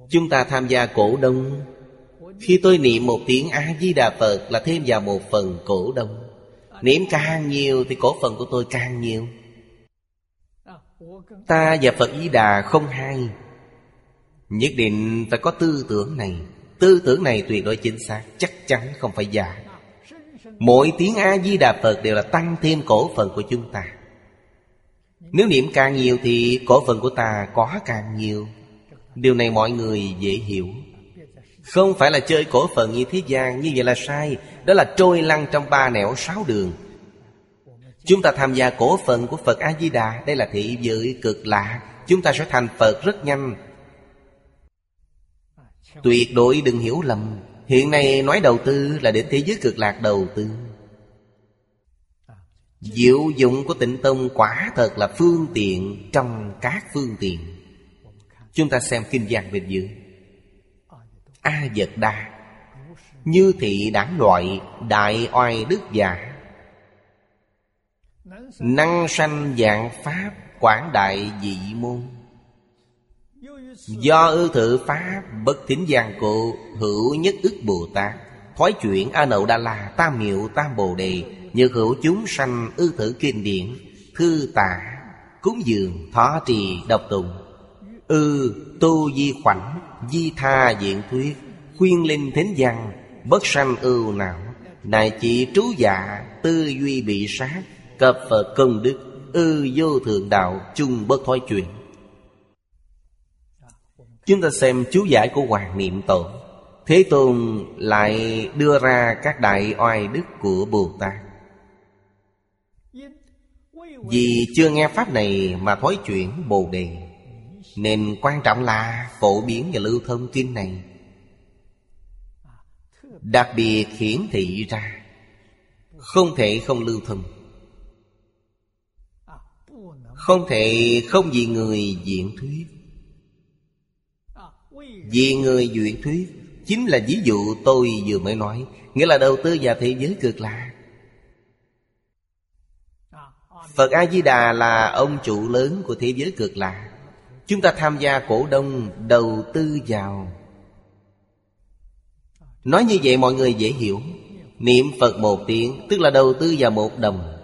A: Chúng ta tham gia cổ đông. Khi tôi niệm một tiếng A-di-đà Phật Là thêm vào một phần cổ đông. Niệm càng nhiều thì cổ phần của tôi càng nhiều. Ta và Phật Di Đà không hay Nhất định phải có tư tưởng này. Tư tưởng này tuyệt đối chính xác, Chắc chắn không phải giả. Mỗi tiếng A-di-đà Phật đều là tăng thêm cổ phần của chúng ta. Nếu niệm càng nhiều thì cổ phần của ta có càng nhiều. Điều này mọi người dễ hiểu. Không phải là chơi cổ phần như thế gian, Như vậy là sai. Đó là trôi lăn trong ba nẻo sáu đường. Chúng ta tham gia cổ phần của Phật A-di-đà. Đây là thị giới cực lạ. Chúng ta sẽ thành Phật rất nhanh. Tuyệt đối đừng hiểu lầm. Hiện nay nói đầu tư là đến thế giới cực lạc đầu tư. Diệu dụng của tịnh tông quả thật là phương tiện trong các phương tiện. Chúng ta xem kinh văn bên dưới. A vật đa. Như thị đáng loại Đại oai đức giả Năng sanh dạng Pháp Quảng đại dị môn. Do ư thự Pháp Bất thính giang cụ, Hữu nhất ức Bồ Tát. Thói chuyển A Nậu đa La, Tam Miệu Tam Bồ Đề, Nhược hữu chúng sanh ư thử kinh điển, Thư tả, Cúng dường Thó trì độc tùng Ư, tu di khoảnh, Di tha diện thuyết, Khuyên linh thính văn Bất sanh ưu não. Đại chỉ trú dạ Tư duy bị sát Cập Phật công đức, Ư vô thượng đạo chung bất thói chuyển Chúng ta xem chú giải của Hoàng Niệm Tổ Thế Tôn lại đưa ra các đại oai đức của Bồ Tát. Vì chưa nghe Pháp này mà thói chuyển Bồ Đề, Nên quan trọng là phổ biến và lưu thông kinh này. Đặc biệt hiển thị ra, Không thể không lưu thông. Không thể không vì người diễn thuyết. Vì người diễn thuyết, Chính là ví dụ tôi vừa mới nói, Nghĩa là đầu tư vào thế giới cực lạc Phật A-di-đà là ông chủ lớn của thế giới cực lạc Chúng ta tham gia cổ đông, đầu tư vào. Nói như vậy mọi người dễ hiểu. Niệm Phật một tiếng, Tức là đầu tư vào một đồng.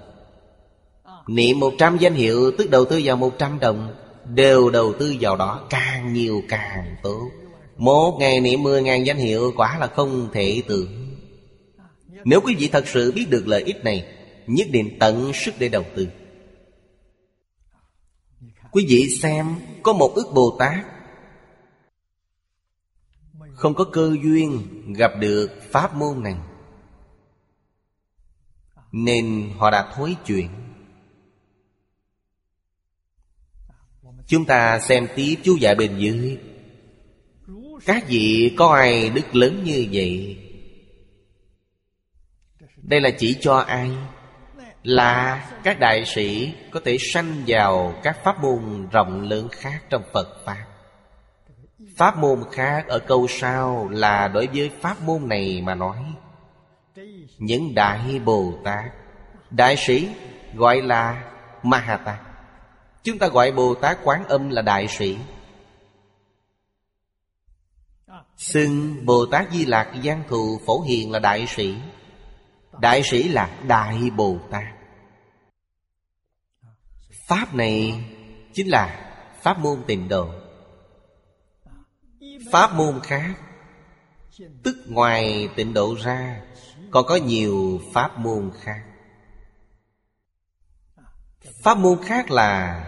A: Niệm một trăm danh hiệu, Tức đầu tư vào một trăm đồng, Đều đầu tư vào đó Càng nhiều càng tốt. Một ngày niệm mười ngàn danh hiệu Quả là không thể tưởng. Nếu quý vị thật sự biết được lợi ích này, Nhất định tận sức để đầu tư. Quý vị xem, Có một ức Bồ Tát Không có cơ duyên Gặp được pháp môn này, Nên họ đã thối chuyện Chúng ta xem tiếp chú giải bên dưới. Các vị có ai đức lớn như vậy? Đây là chỉ cho ai? Là các đại sĩ có thể sanh vào các pháp môn rộng lớn khác trong Phật Pháp. Pháp môn khác ở câu sau là đối với pháp môn này mà nói. Những Đại Bồ Tát, Đại sĩ gọi là Mahata Chúng ta gọi Bồ Tát Quán Âm là đại sĩ. Xưng Bồ Tát Di Lạc Giang Thù Phổ Hiền là đại sĩ. Đại sĩ là Đại Bồ Tát. Pháp này chính là Pháp môn tịnh độ. Pháp môn khác, Tức ngoài tịnh độ ra, Còn có nhiều pháp môn khác. Pháp môn khác là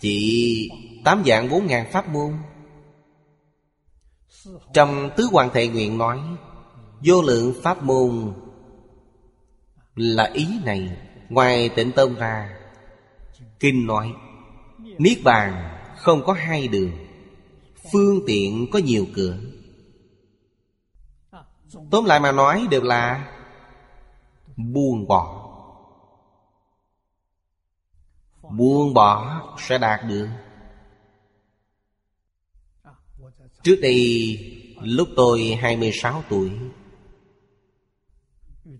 A: chỉ tám dạng bốn ngàn pháp môn. Trong Tứ Hoàng Thệ Nguyện nói, Vô lượng pháp môn Là ý này. Ngoài tịnh tông ra, Kinh nói, Niết bàn không có hai đường, Phương tiện có nhiều cửa. Tóm lại mà nói đều là Buông bỏ. Buông bỏ sẽ đạt được. Trước đây, lúc tôi 26 tuổi,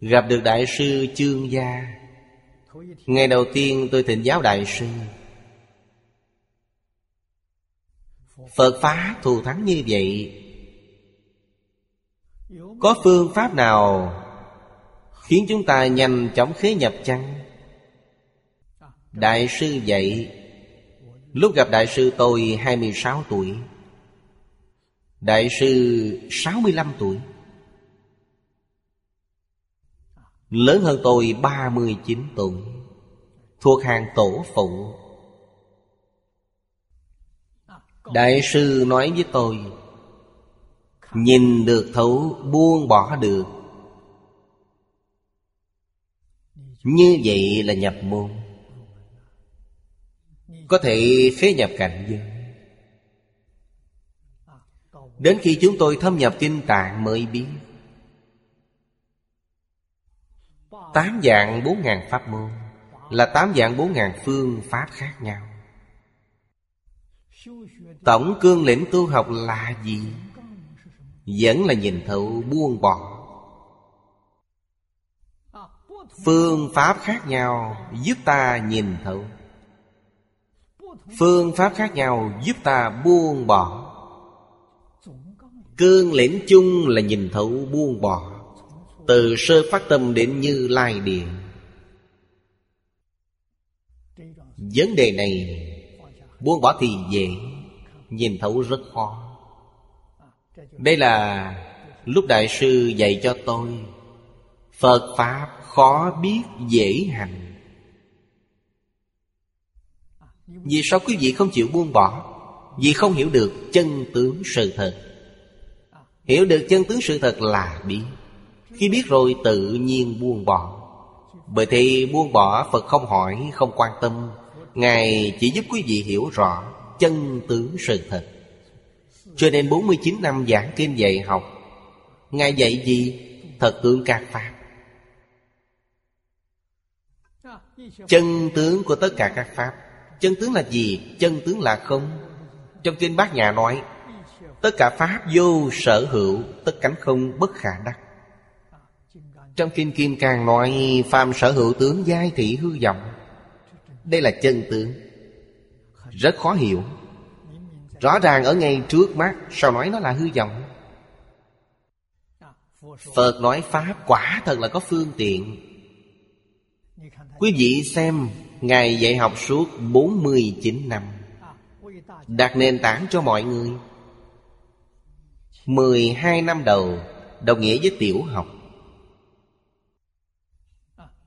A: Gặp được Đại sư Chương Gia. Ngày đầu tiên tôi thỉnh giáo Đại sư. Phật phá thù thắng như vậy. Có phương pháp nào Khiến chúng ta nhanh chóng khế nhập chăng? Đại sư dạy, Lúc gặp đại sư tôi 26 tuổi, Đại sư 65 tuổi, Lớn hơn tôi 39 tuổi, Thuộc hàng tổ phụ. Đại sư nói với tôi, Nhìn được thấu, buông bỏ được. Như vậy là nhập môn. Có thể phế nhập cảnh giới. Đến khi chúng tôi thâm nhập kinh tạng mới biết, Tám dạng bốn ngàn pháp môn Là tám dạng bốn ngàn phương pháp khác nhau. Tổng cương lĩnh tu học là gì? Vẫn là nhìn thấu buông bỏ. Phương pháp khác nhau giúp ta nhìn thấu. Phương pháp khác nhau giúp ta buông bỏ. Cương lĩnh chung là nhìn thấu buông bỏ. Từ sơ phát tâm đến như lai điện. Vấn đề này Buông bỏ thì dễ, Nhìn thấu rất khó. Đây là lúc Đại sư dạy cho tôi, Phật Pháp khó biết dễ hành. Vì sao quý vị không chịu buông bỏ? Vì không hiểu được chân tướng sự thật. Hiểu được chân tướng sự thật là biết Khi biết rồi tự nhiên buông bỏ. Bởi thì buông bỏ Phật không hỏi, không quan tâm. Ngài chỉ giúp quý vị hiểu rõ chân tướng sự thật. Cho nên 49 năm giảng kinh dạy học Ngài dạy gì? Thật tướng các Pháp. Chân tướng của tất cả các Pháp. Chân tướng là gì? Chân tướng là không. Trong kinh bát nhà nói, Tất cả Pháp vô sở hữu, Tất cánh không bất khả đắc. Trong kinh Kim Cang nói, Phàm sở hữu tướng giai thị hư vọng. Đây là chân tướng. Rất khó hiểu. Rõ ràng ở ngay trước mắt, Sao nói nó là hư vọng? Phật nói Pháp quả thật là có phương tiện. Quý vị xem Ngài dạy học suốt 49 năm. Đặt nền tảng cho mọi người. 12 năm đầu, Đồng nghĩa với tiểu học.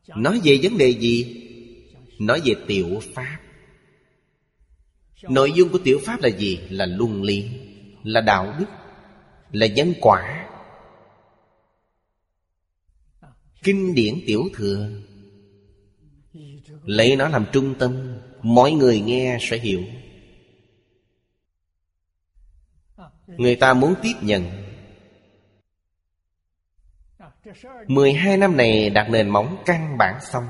A: Nói về vấn đề gì? Nói về tiểu pháp. Nội dung của tiểu pháp là gì? Là luân lý, Là đạo đức, Là nhân quả. Kinh điển tiểu thừa. Lấy nó làm trung tâm, Mọi người nghe sẽ hiểu. Người ta muốn tiếp nhận. 12 năm này đặt nền móng căn bản xong,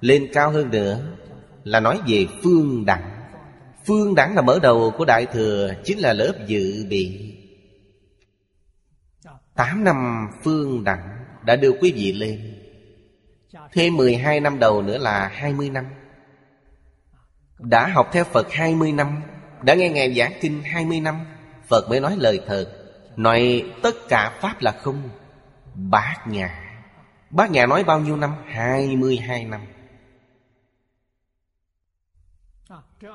A: Lên cao hơn nữa Là nói về phương đẳng. Phương đẳng là mở đầu của Đại Thừa, Chính là lớp dự bị. Tám năm phương đẳng Đã đưa quý vị lên. Thêm 12 năm đầu nữa là 20 năm. Đã học theo Phật 20 năm, Đã nghe Ngài giảng kinh 20 năm, Phật mới nói lời thật Nói tất cả Pháp là không. Bác nhà bác nhà nói bao nhiêu năm? 22 năm.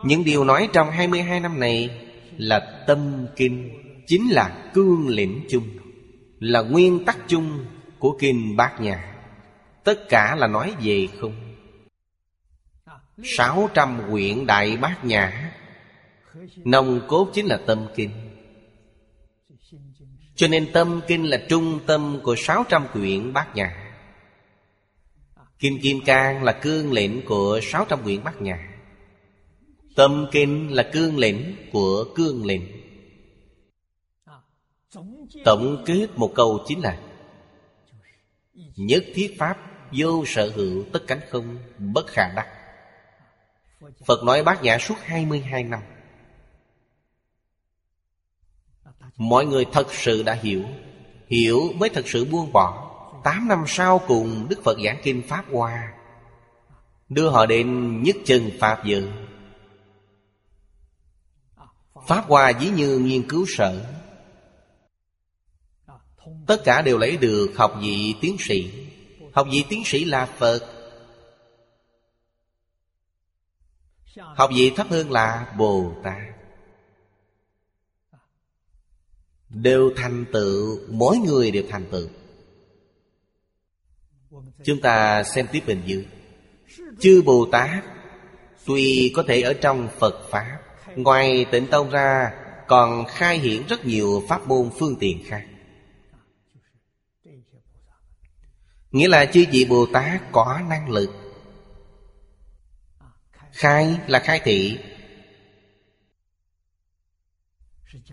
A: Những điều nói trong 22 năm này Là tâm kinh, Chính là cương lĩnh chung, Là nguyên tắc chung của kinh bát nhà Tất cả là nói về không? Sáu trăm quyển đại bát nhã. Nông cốt chính là tâm kinh. Cho nên tâm kinh là trung tâm của sáu trăm quyển bát nhã. Kim Kim Cang là cương lĩnh của sáu trăm quyển bát nhã. Tâm kinh là cương lĩnh của cương lĩnh. Tổng kết một câu chính là Nhất thiết Pháp vô sở hữu tất cánh không, bất khả đắc. Phật nói bát nhã suốt 22 năm. Mọi người thật sự đã hiểu Hiểu mới thật sự buông bỏ. Tám năm sau cùng Đức Phật giảng kinh Pháp Hoa, Đưa họ đến nhất chân Pháp dự Pháp Hoa dĩ như nghiên cứu sở. Tất cả đều lấy được học vị tiến sĩ. Học vị tiến sĩ là Phật. Học vị thấp hơn là Bồ Tát Đều thành tựu, Mỗi người đều thành tựu. Chúng ta xem tiếp bình dưới Chư Bồ Tát Tuy có thể ở trong Phật Pháp, Ngoài tịnh tông ra, Còn khai hiển rất nhiều pháp môn phương tiện khác. Nghĩa là chư vị Bồ Tát có năng lực. Khai là khai thị.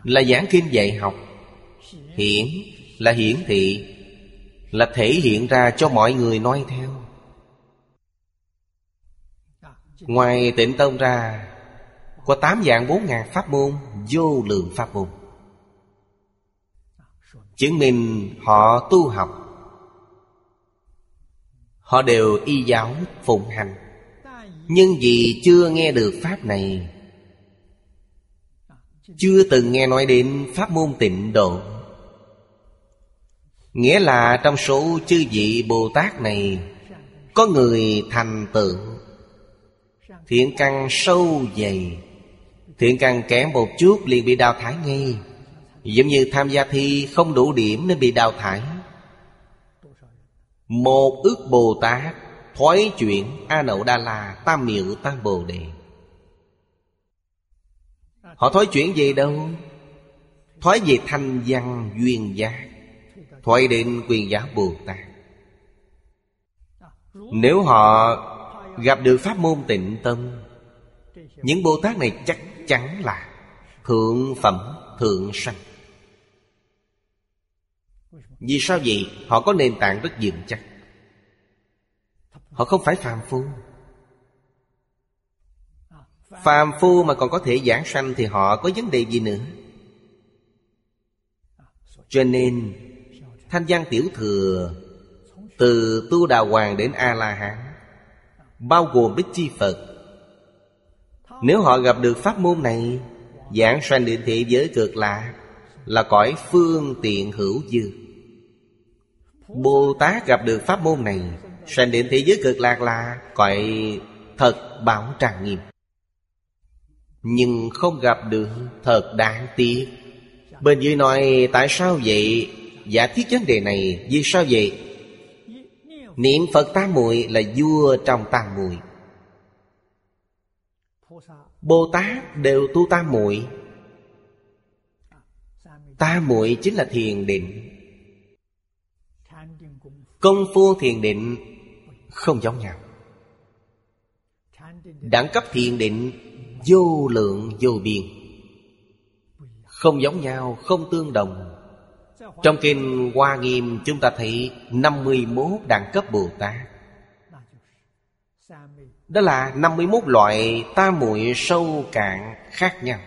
A: Là giảng kinh dạy học. Hiển là hiển thị. Là thể hiện ra cho mọi người nói theo. Ngoài tịnh tông ra, Có tám dạng bốn ngàn pháp môn, Vô lượng pháp môn. Chứng minh họ tu học. Họ đều y giáo, phụng hành. Nhưng vì chưa nghe được Pháp này, Chưa từng nghe nói đến Pháp môn tịnh độ. Nghĩa là trong số chư vị Bồ Tát này, Có người thành tựu. Thiện căn sâu dày, Thiện căn kém một chút liền bị đào thải ngay. Giống như tham gia thi không đủ điểm nên bị đào thải một ước Bồ Tát, Thoái chuyển A Nậu Đa La, Tam Miệu Tam Bồ Đề. Họ thoái chuyển về đâu? Thoái về thanh văn duyên giác, Thoái đến quyền giáo Bồ Tát. Nếu họ gặp được pháp môn tịnh tâm, Những Bồ Tát này chắc chắn là Thượng phẩm, thượng sanh vì sao vậy? Họ có nền tảng rất vững chắc. Họ không phải phàm phu. Phàm phu mà còn có thể giảng sanh Thì họ có vấn đề gì nữa? Cho nên, Thanh văn tiểu thừa, Từ tu đà hoàng đến A-la-hán, Bao gồm Bích Chi Phật, Nếu họ gặp được pháp môn này, Giảng sanh định thị giới cực lạ Là cõi phương tiện hữu dư. Bồ Tát gặp được pháp môn này, Sanh đến thế giới cực lạc là Cõi thật bảo tràng nghiêm. Nhưng không gặp được Thật đáng tiếc. Bên dưới nói, tại sao vậy? Giả thiết vấn đề này, Vì sao vậy? Niệm Phật tam muội là vua trong tam muội. Bồ Tát đều tu tam muội. Tam muội chính là thiền định. Công phu thiền định không giống nhau. Đẳng cấp thiền định vô lượng vô biên Không giống nhau, không tương đồng. Trong Kinh Hoa Nghiêm chúng ta thấy 51 đẳng cấp Bồ Tát. Đó là 51 loại tam muội sâu cạn khác nhau.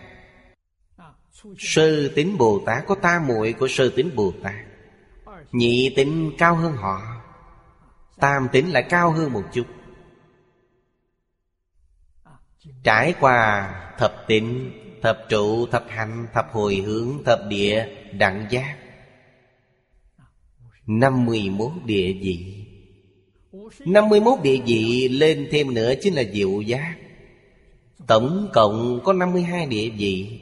A: Sơ tính Bồ Tát có tam muội của sơ tính Bồ Tát. Nhị tính cao hơn họ Tam tính lại cao hơn một chút. Trải qua thập tịnh Thập trụ, thập hành, thập hồi hướng, thập địa, đẳng giác năm mươi 51 địa vị. năm mươi 51 địa vị lên thêm nữa chính là diệu giác. Tổng cộng có năm mươi hai địa vị.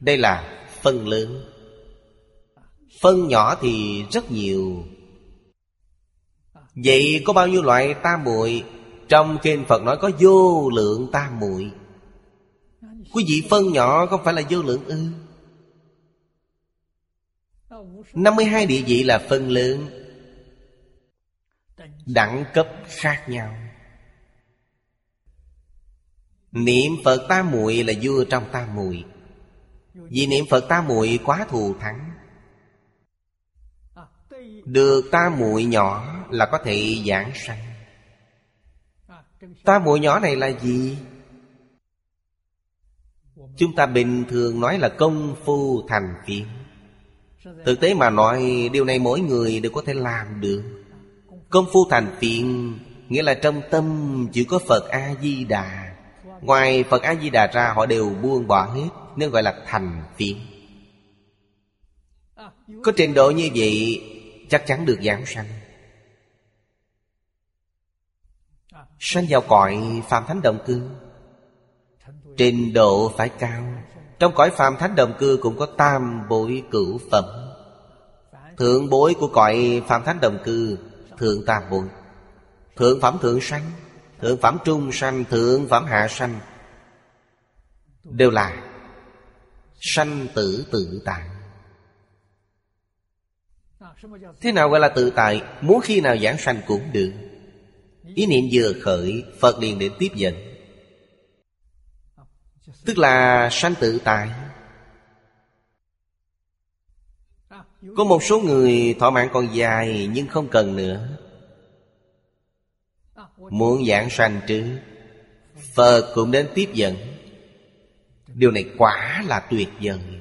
A: Đây là phân lớn. Phân nhỏ thì rất nhiều. Vậy có bao nhiêu loại tam muội? Trong kinh Phật nói có vô lượng tam muội. Quý vị phân nhỏ không phải là vô lượng ư? 52 địa vị là phân lượng Đẳng cấp khác nhau. Niệm Phật tam muội là vua trong tam muội. Vì niệm Phật tam muội quá thù thắng. Được ta muội nhỏ là có thể giảng sanh Ta muội nhỏ này là gì? Chúng ta bình thường nói là công phu thành phiền Thực tế mà nói, Điều này mỗi người đều có thể làm được Công phu thành tiện Nghĩa là trong tâm chỉ có Phật A-di-đà Ngoài Phật A-di-đà ra, họ đều buông bỏ hết, Nên gọi là thành tiện. Có trình độ như vậy Chắc chắn được giảng sanh. Sanh vào cõi Phạm Thánh Động Cư. Trình độ phải cao. Trong cõi Phạm Thánh Đồng Cư cũng có tam bối cửu phẩm. Thượng bối của cõi Phạm Thánh Đồng Cư, Thượng tam bối. Thượng phẩm thượng sanh, Thượng phẩm trung sanh, Thượng phẩm hạ sanh. Đều là Sanh tử tự tại. Thế nào gọi là tự tại? Muốn khi nào giảng sanh cũng được. Ý niệm vừa khởi, Phật liền đến tiếp dẫn. Tức là sanh tự tại. Có một số người thọ mạng còn dài Nhưng không cần nữa. Muốn giảng sanh chứ Phật cũng đến tiếp dẫn. Điều này quả là tuyệt vời.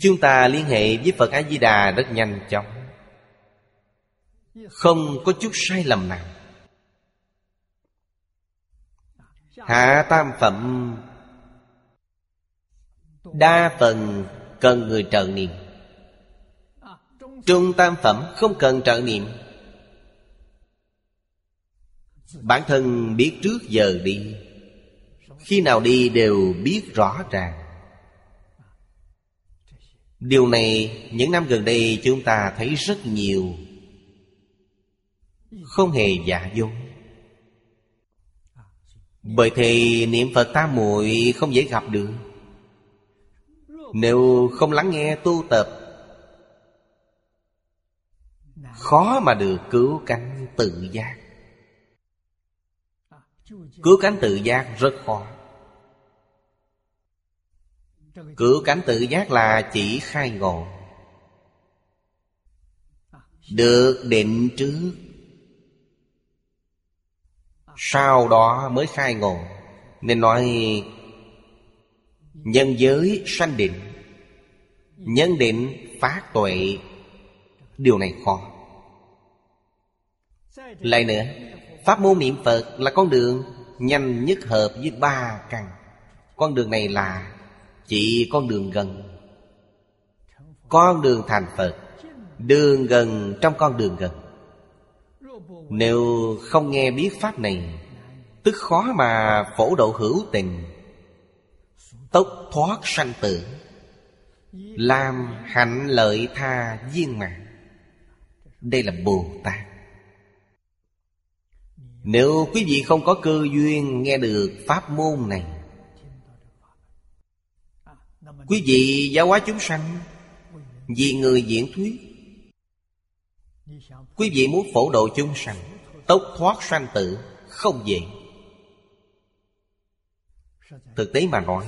A: Chúng ta liên hệ với Phật A-di-đà rất nhanh chóng. Không có chút sai lầm nào. Hạ tam phẩm. Đa phần cần người trợ niệm. Trung tam phẩm không cần trợ niệm. Bản thân biết trước giờ đi. Khi nào đi đều biết rõ ràng. Điều này những năm gần đây chúng ta thấy rất nhiều. Không hề giả dối. Bởi thì niệm Phật tam muội không dễ gặp được. Nếu không lắng nghe tu tập, Khó mà được cứu cánh tự giác. Cứu cánh tự giác rất khó. Cứu cánh tự giác là chỉ khai ngộ. Được định trước. Sau đó mới khai ngộ. Nên nói, Nhân giới sanh định. Nhân định phát tuệ. Điều này khó. Lại nữa, Pháp môn niệm Phật là con đường Nhanh nhất hợp với ba căn. Con đường này là chỉ con đường gần. Con đường thành Phật, Đường gần trong con đường gần. Nếu không nghe biết Pháp này, Tức khó mà phổ độ hữu tình. Tốc thoát sanh tử, Làm hạnh lợi tha viên mạng Đây là Bồ Tát. Nếu quý vị không có cơ duyên nghe được Pháp môn này Quý vị giáo hóa chúng sanh Vì người diễn thuyết. Quý vị muốn phổ độ chúng sanh, Tốc thoát sanh tử, Không dễ Thực tế mà nói,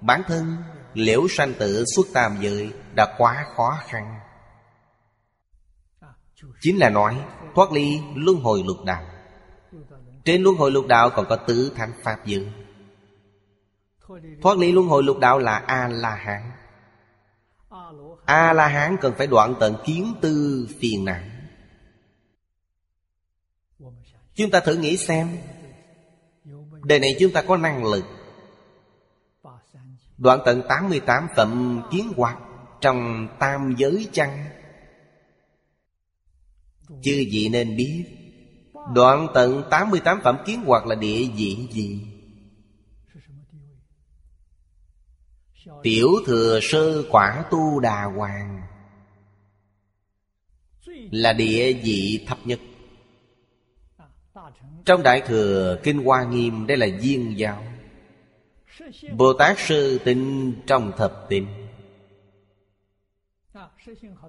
A: Bản thân liễu sanh tử xuất tam giới Đã quá khó khăn. Chính là nói, thoát ly luân hồi lục đạo. Trên luân hồi lục đạo còn có tứ thánh pháp giới. Thoát ly luân hồi lục đạo là A-la-hán. A-la-hán cần phải đoạn tận kiến tư phiền não. Chúng ta thử nghĩ xem. Đời này chúng ta có năng lực Đoạn tận 88 phẩm kiến hoạt Trong tam giới chăng? Chư vị nên biết, Đoạn tận 88 phẩm kiến hoạt là địa vị gì? Tiểu thừa sơ quả tu đà hoàng. Là địa vị thấp nhất. Trong Đại Thừa Kinh Hoa Nghiêm, Đây là viên giáo. Bồ Tát sư tịnh trong thập tịnh.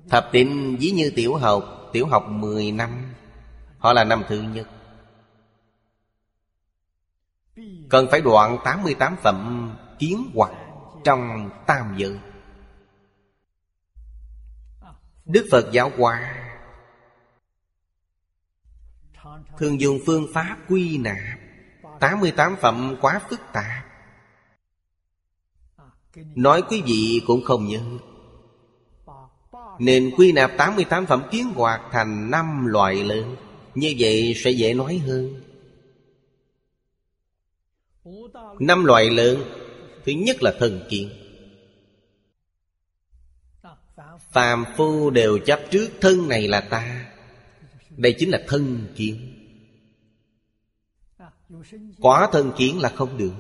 A: Thập tịnh ví như tiểu học Tiểu học 10 năm. Họ là năm thứ nhất. Cần phải đoạn 88 phẩm kiến hoặc trong tam giới Đức Phật giáo hóa Thường dùng phương pháp quy nạp 88 phẩm quá phức tạp. Nói quý vị cũng không nhớ. Nên quy nạp 88 phẩm kiến hoạt thành năm loại lớn, Như vậy sẽ dễ nói hơn. Năm loại lớn Thứ nhất là thần kiến. Phàm phu đều chấp trước thân này là ta. Đây chính là thân kiến. Quá thân kiến là không được.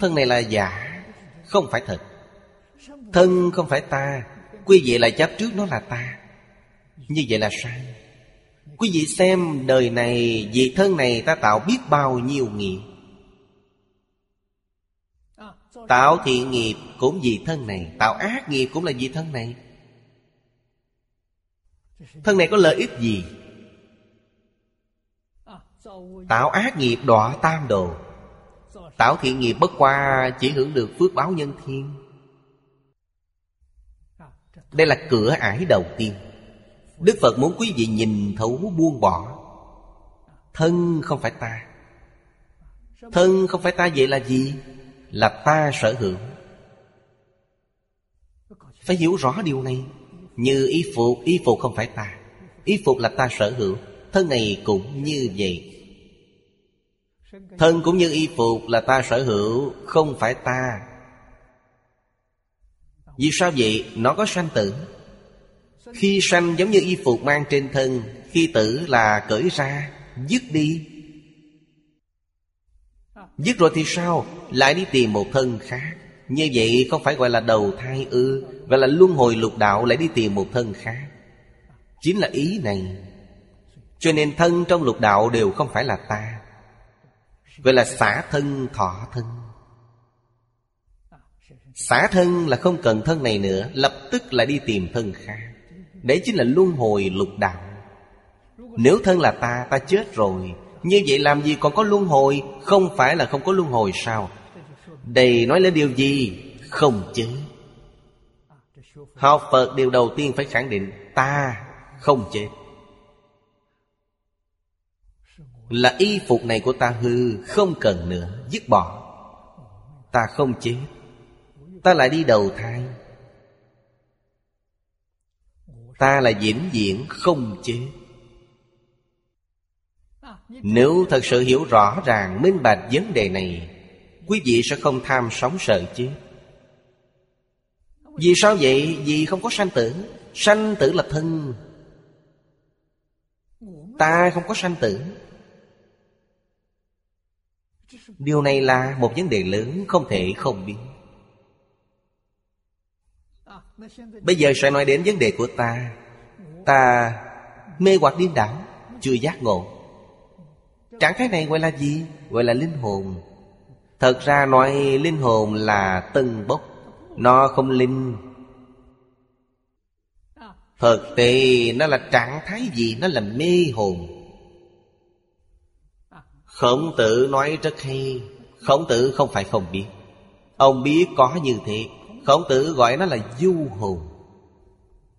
A: Thân này là giả, Không phải thật. Thân không phải ta. Quý vị lại chấp trước nó là ta. Như vậy là sai. Quý vị xem đời này Vì thân này ta tạo biết bao nhiêu nghiệp. Tạo thiện nghiệp cũng vì thân này Tạo ác nghiệp cũng là vì thân này. Thân này có lợi ích gì? Tạo ác nghiệp đọa tam đồ. Tạo thiện nghiệp bất qua Chỉ hưởng được phước báo nhân thiên. Đây là cửa ải đầu tiên. Đức Phật muốn quý vị nhìn thấu buông bỏ. Thân không phải ta. Thân không phải ta vậy là gì? Là ta sở hữu Phải hiểu rõ điều này. Như y phục, y phục không phải ta. Y phục là ta sở hữu Thân này cũng như vậy. Thân cũng như y phục là ta sở hữu Không phải ta. Vì sao vậy? Nó có sanh tử. Khi sanh giống như y phục mang trên thân Khi tử là cởi ra Dứt đi. Dứt rồi thì sao? Lại đi tìm một thân khác. Như vậy không phải gọi là đầu thai ư Gọi là luân hồi lục đạo lại đi tìm một thân khác. Chính là ý này. Cho nên thân trong lục đạo đều không phải là ta. Gọi là xả thân thọ thân. Xả thân là không cần thân này nữa Lập tức lại đi tìm thân khác. Đấy chính là luân hồi lục đạo. Nếu thân là ta, ta chết rồi như vậy làm gì còn có luân hồi? Không phải là không có luân hồi sao? Đây nói lên điều gì? Không chứ Học Phật điều đầu tiên phải khẳng định, Ta không chết. Là y phục này của ta hư, Không cần nữa, Dứt bỏ. Ta không chết. Ta lại đi đầu thai. Ta là diễn diễn không chết. Nếu thật sự hiểu rõ ràng Minh bạch vấn đề này Quý vị sẽ không tham sống sợ chết Vì sao vậy? Vì không có sanh tử. Sanh tử là thân. Ta không có sanh tử. Điều này là một vấn đề lớn không thể không biết. Bây giờ sẽ nói đến vấn đề của ta. Ta mê hoặc điên đảo Chưa giác ngộ Trạng thái này gọi là gì? Gọi là linh hồn. Thật ra nói linh hồn là tân bốc, Nó không linh. Thực tế, nó là trạng thái gì? Nó là mê hồn. Khổng tử nói rất hay. Khổng tử không phải không biết. Ông biết có như thế. Khổng tử gọi nó là du hồn.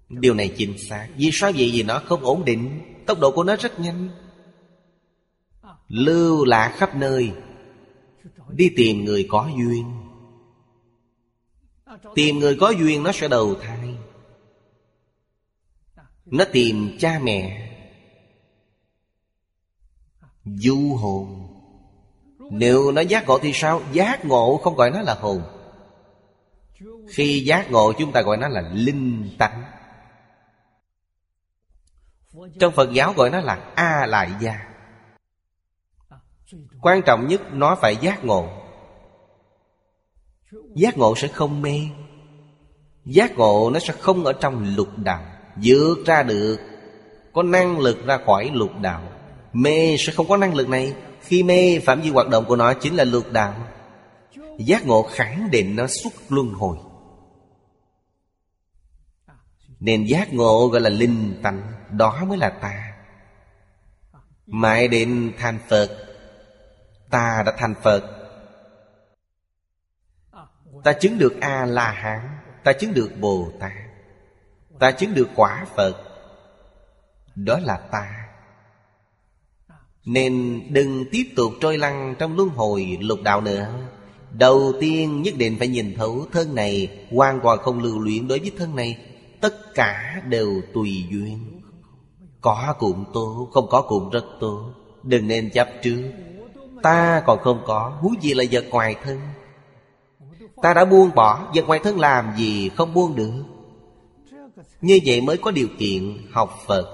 A: Điều này chính xác. Vì sao vậy? Vì nó không ổn định. Tốc độ của nó rất nhanh. Lưu lạc khắp nơi, Đi tìm người có duyên. Tìm người có duyên nó sẽ đầu thai, Nó tìm cha mẹ, Du hồn. Nếu nó giác ngộ thì sao? Giác ngộ không gọi nó là hồn. Khi giác ngộ, chúng ta gọi nó là linh tánh. Trong Phật giáo gọi nó là A Lại Gia. Quan trọng nhất, nó phải giác ngộ. Giác ngộ sẽ không mê. Giác ngộ nó sẽ không ở trong lục đạo, Vượt ra được. Có năng lực ra khỏi lục đạo. Mê sẽ không có năng lực này. Khi mê, phạm vi hoạt động của nó chính là lục đạo. Giác ngộ khẳng định nó xuất luân hồi. Nên giác ngộ gọi là linh tánh, Đó mới là ta. Mãi đến thành Phật Ta đã thành Phật. Ta chứng được A-la-hán Ta chứng được Bồ Tát Ta chứng được quả Phật. Đó là ta. Nên đừng tiếp tục trôi lăn trong luân hồi lục đạo nữa. Đầu tiên nhất định phải nhìn thấu thân này Hoàn toàn không lưu luyện đối với thân này. Tất cả đều tùy duyên. Có cũng tốt, không có cũng rất tốt. Đừng nên chấp trước. Ta còn không có, huống gì là vật ngoài thân. Ta đã buông bỏ, Vật ngoài thân làm gì không buông được. Như vậy mới có điều kiện học Phật.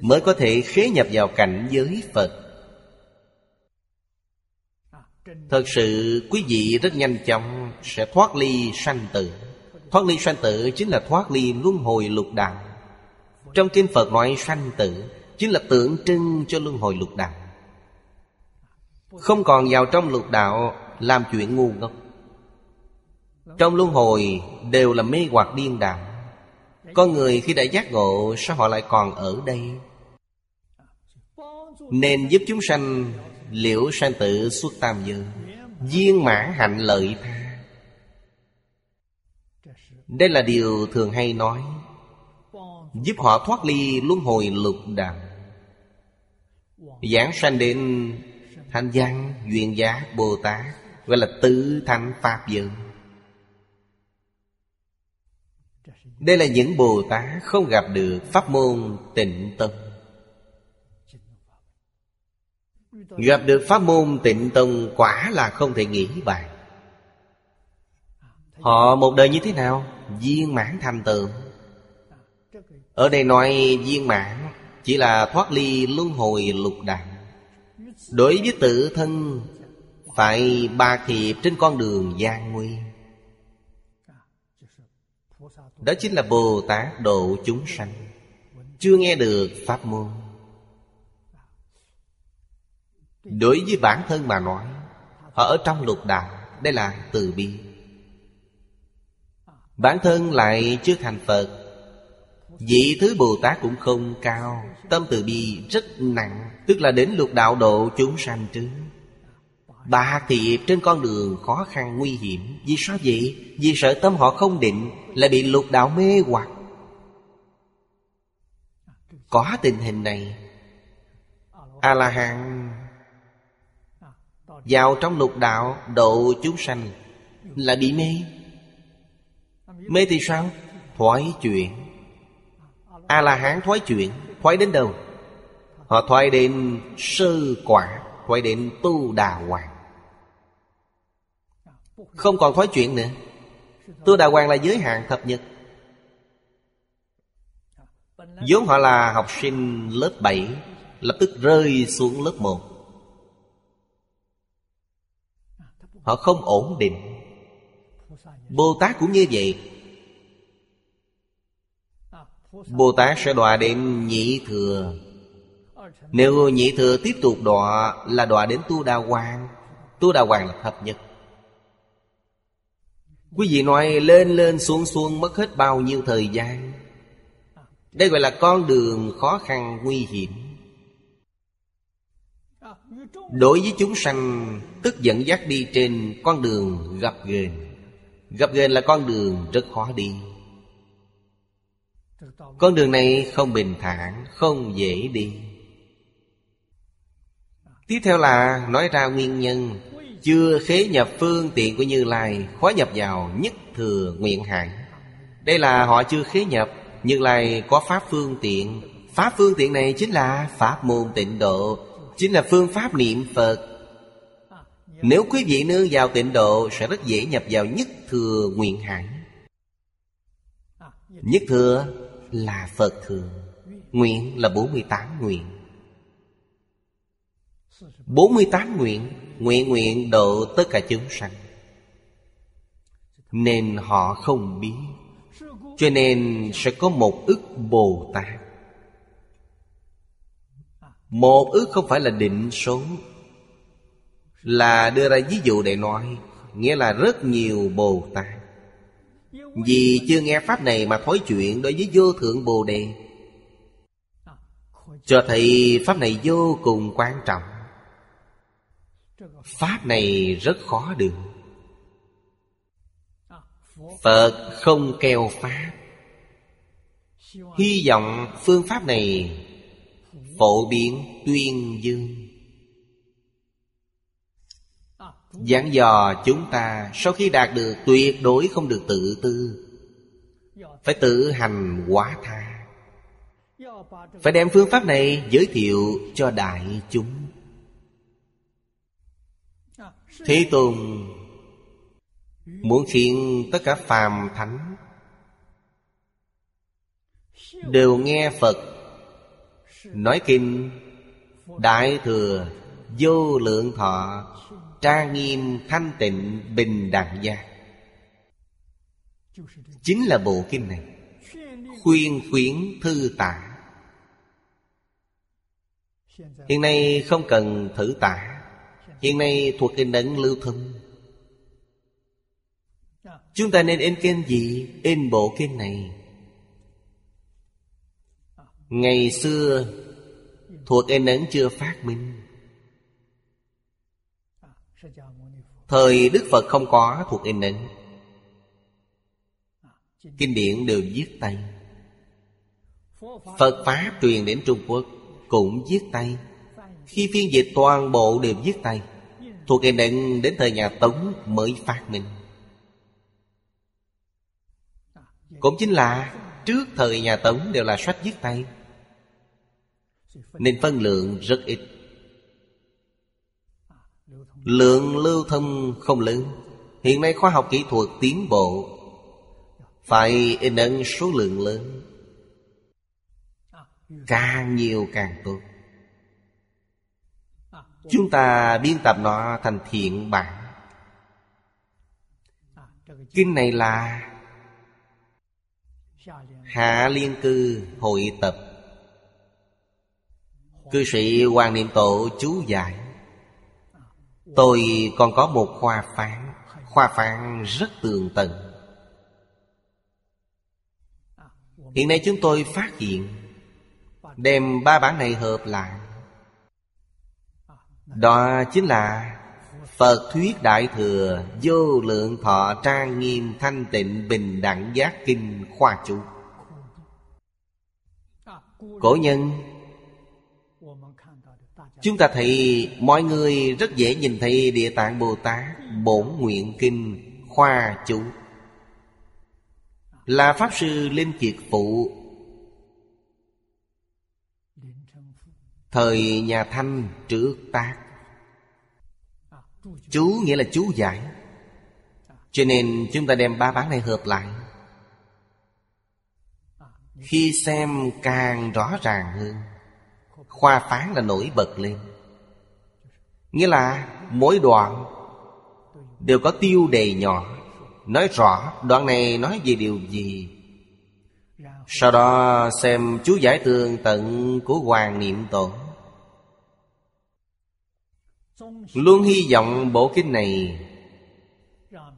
A: Mới có thể khế nhập vào cảnh giới Phật. Thật sự, quý vị rất nhanh chóng Sẽ thoát ly sanh tử. Thoát ly sanh tử chính là thoát ly luân hồi lục đạo. Trong kinh Phật nói sanh tử Chính là tượng trưng cho luân hồi lục đạo. Không còn vào trong lục đạo Làm chuyện ngu ngốc. Trong luân hồi đều là mê hoặc điên đạo Con người khi đã giác ngộ, Sao họ lại còn ở đây? Nên giúp chúng sanh Liễu sanh tử suốt tam giới, Viên mãn hạnh lợi tha. Đây là điều thường hay nói. Giúp họ thoát ly luân hồi lục đạo Giảng sanh đến Thanh văn, duyên giá, Bồ Tát, Gọi là tứ thanh Pháp dân Đây là những Bồ Tát không gặp được Pháp môn tịnh tâm Gặp được Pháp môn tịnh tâm Quả là không thể nghĩ bàn. Họ một đời như thế nào? Viên mãn thành tựu. Ở đây nói viên mãn, Chỉ là thoát ly luân hồi lục đạo. Đối với tự thân, Phải ba thiệp trên con đường gian nguy. Đó chính là Bồ Tát độ chúng sanh, Chưa nghe được Pháp môn. Đối với bản thân mà nói, Họ ở trong lục đạo, Đây là từ bi. Bản thân lại chưa thành Phật Vị thứ Bồ Tát cũng không cao, Tâm từ bi rất nặng, Tức là đến lục đạo độ chúng sanh trước Bà thiệp trên con đường khó khăn nguy hiểm, Vì sao vậy? Vì sợ tâm họ không định, Lại bị lục đạo mê hoặc Có tình hình này, A-la-hán Vào trong lục đạo độ chúng sanh Là bị mê Mê thì sao? Thoái chuyện A-la-hán thoái chuyện, Thoái đến đâu? Họ thoái đến sư quả, Thoái đến tu đà hoàng. Không còn thoái chuyện nữa. Tu đà hoàng là giới hạn thập nhật. Vốn họ là học sinh lớp 7 Lập tức rơi xuống lớp 1 Họ không ổn định. Bồ Tát cũng như vậy. Bồ Tát sẽ đọa đến nhị thừa. Nếu nhị thừa tiếp tục đọa Là đọa đến tu đà hoàng Tu đà hoàng là thập nhất. Quý vị nói lên lên xuống xuống Mất hết bao nhiêu thời gian? Đây gọi là con đường khó khăn nguy hiểm. Đối với chúng sanh, Tức dẫn dắt đi trên con đường gặp ghềnh Gặp ghềnh là con đường rất khó đi. Con đường này không bình thản, Không dễ đi. Tiếp theo là nói ra nguyên nhân. Chưa khế nhập phương tiện của Như Lai, Khó nhập vào nhất thừa nguyện hải Đây là họ chưa khế nhập, Như Lai có pháp phương tiện. Pháp phương tiện này chính là Pháp môn tịnh độ, Chính là phương pháp niệm Phật. Nếu quý vị nương vào tịnh độ, Sẽ rất dễ nhập vào nhất thừa nguyện hải Nhất thừa là Phật thường. Nguyện là 48 nguyện. 48 nguyện Nguyện nguyện độ tất cả chúng sanh. Nên họ không biết Cho nên sẽ có một ức Bồ Tát. Một ức không phải là định số, Là đưa ra ví dụ để nói, Nghĩa là rất nhiều Bồ Tát. Vì chưa nghe Pháp này mà thối chuyện đối với vô thượng Bồ Đề. Cho thấy Pháp này vô cùng quan trọng. Pháp này rất khó được. Phật không keo Pháp. Hy vọng phương pháp này Phổ biến tuyên dương. Giảng dò chúng ta, Sau khi đạt được, tuyệt đối không được tự tư. Phải tự hành quá tha. Phải đem phương pháp này giới thiệu cho đại chúng. Thế Tôn Muốn khiến tất cả phàm thánh Đều nghe Phật Nói kinh, Đại thừa Vô lượng thọ Trang nghiêm thanh tịnh bình đẳng gia. Chính là bộ kinh này, Khuyên khuyến thư tả. Hiện nay không cần thử tả, Hiện nay thuộc kinh đấng lưu thông. Chúng ta nên in kinh gì? In bộ kinh này. Ngày xưa, Thuộc in ấn chưa phát minh. Thời Đức Phật không có thuộc in ấn Kinh điển đều viết tay Phật Pháp truyền đến Trung Quốc Cũng viết tay Khi phiên dịch toàn bộ đều viết tay Thuộc in ấn đến thời nhà Tống mới phát minh. Cũng chính là Trước thời nhà Tống đều là sách viết tay Nên phân lượng rất ít. Lượng lưu thông không lớn. Hiện nay khoa học kỹ thuật tiến bộ. Phải in ấn số lượng lớn. Càng nhiều càng tốt. Chúng ta biên tập nó thành thiện bản. Kinh này là Hạ Liên Cư hội tập. Cư sĩ Hoàng Niệm Tổ chú giải. Tôi còn có một khoa phán. Khoa phán rất tường tận. Hiện nay chúng tôi phát hiện Đem ba bản này hợp lại. Đó chính là Phật thuyết Đại Thừa Vô lượng thọ trang nghiêm thanh tịnh bình đẳng giác kinh khoa chủ, Cổ nhân Chúng ta thấy mọi người rất dễ nhìn thấy Địa Tạng Bồ Tát, Bổn Nguyện Kinh, Khoa Chú. Là Pháp Sư Linh Kiệt Phụ. Thời nhà Thanh trước tác. Chú nghĩa là chú giải. Cho nên chúng ta đem ba bản này hợp lại. Khi xem càng rõ ràng hơn Khoa phán là nổi bật lên. Nghĩa là mỗi đoạn Đều có tiêu đề nhỏ, Nói rõ đoạn này nói về điều gì. Sau đó xem chú giải tường tận của Hoàng Niệm Tổ. Luôn hy vọng bộ kinh này,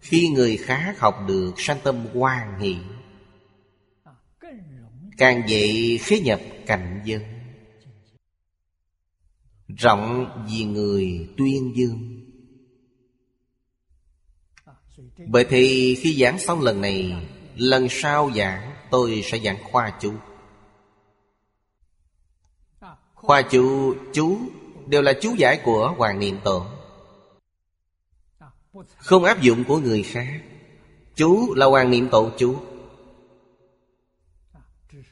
A: Khi người khác học được sanh tâm hoan hỷ, Càng dễ khế nhập cảnh dân. Rộng vì người tuyên dương. Bởi thì khi giảng xong lần này Lần sau giảng tôi sẽ giảng khoa chú. Khoa chú, chú Đều là chú giải của Hoàng Niệm Tổ. Không áp dụng của người khác Chú là Hoàng Niệm Tổ chú.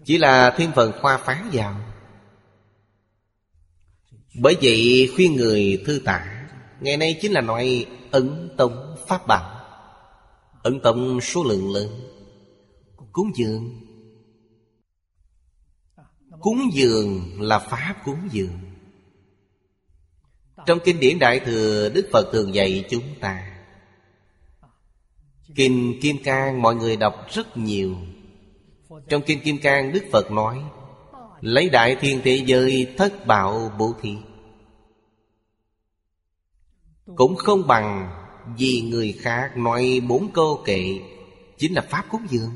A: Chỉ là thêm phần khoa phán vào. Bởi vậy khuyên người thư tả Ngày nay chính là nói ấn tông pháp bảo. Ấn tông số lượng lớn. Cúng dường. Cúng dường là pháp cúng dường. Trong kinh điển Đại Thừa, Đức Phật thường dạy chúng ta. Kinh Kim Cang mọi người đọc rất nhiều. Trong Kinh Kim Cang, Đức Phật nói Lấy đại thiên thế giới thất bạo bố thí. Cũng không bằng vì người khác nói bốn câu kệ, Chính là Pháp cúng dường.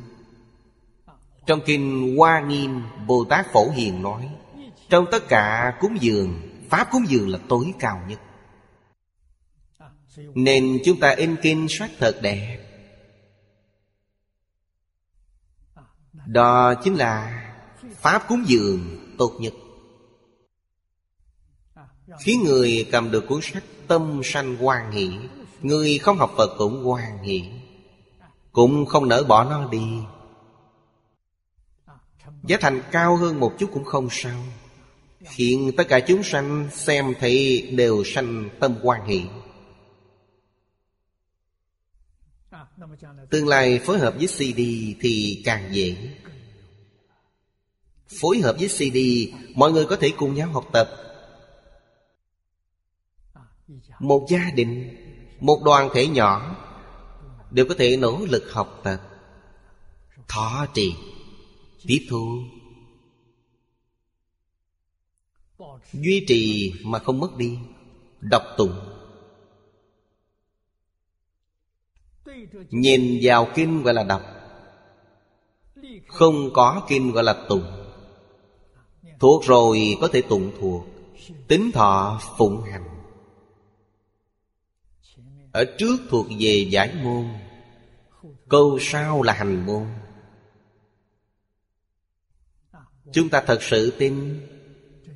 A: Trong Kinh Hoa Nghiêm, Bồ Tát Phổ Hiền nói, Trong tất cả cúng dường, Pháp cúng dường là tối cao nhất. Nên chúng ta in kinh sách thật đẹp. Đó chính là Pháp cúng dường tốt nhất. Khiến người cầm được cuốn sách Tâm sanh quan hỷ, Người không học Phật cũng hoan hỷ, Cũng không nỡ bỏ nó đi. Giá thành cao hơn một chút cũng không sao. Khiến tất cả chúng sanh xem thấy đều sanh tâm quan hỷ. Tương lai phối hợp với CD thì càng dễ. Phối hợp với CD Mọi người có thể cùng nhau học tập. Một gia đình, Một đoàn thể nhỏ Đều có thể nỗ lực học tập. Thọ trì, Tiếp thu. Duy trì mà không mất đi, Đọc tụng. Nhìn vào kinh gọi là đọc, Không có kinh gọi là tụng. Thuộc rồi có thể tụng thuộc. Tính thọ phụng hành. Ở trước thuộc về giải môn, Câu sau là hành môn. Chúng ta thật sự tin,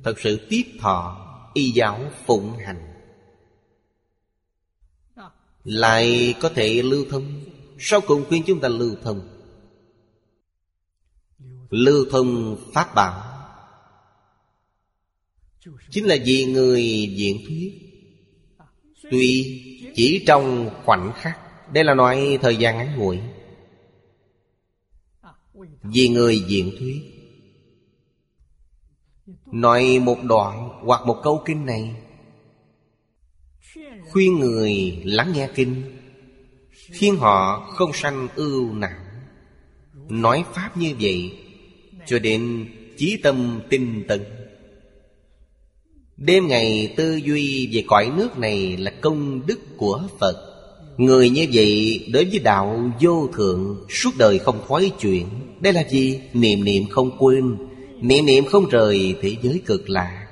A: Thật sự tiếp thọ Y giáo phụng hành. Lại có thể lưu thông. Sau cùng khuyên chúng ta lưu thông. Lưu thông Pháp bảo. Chính là vì người diễn thuyết. Tuy chỉ trong khoảnh khắc, Đây là nói thời gian ngắn ngủi. Vì người diễn thuyết, Nói một đoạn hoặc một câu kinh này, Khuyên người lắng nghe kinh, Khiến họ không sanh ưu não. Nói Pháp như vậy, Cho đến chí tâm tinh tấn. Đêm ngày tư duy về cõi nước này là công đức của Phật. Người như vậy đối với đạo vô thượng, Suốt đời không thoái chuyện. Đây là gì? Niệm niệm không quên. Niệm niệm không rời thế giới cực lạ.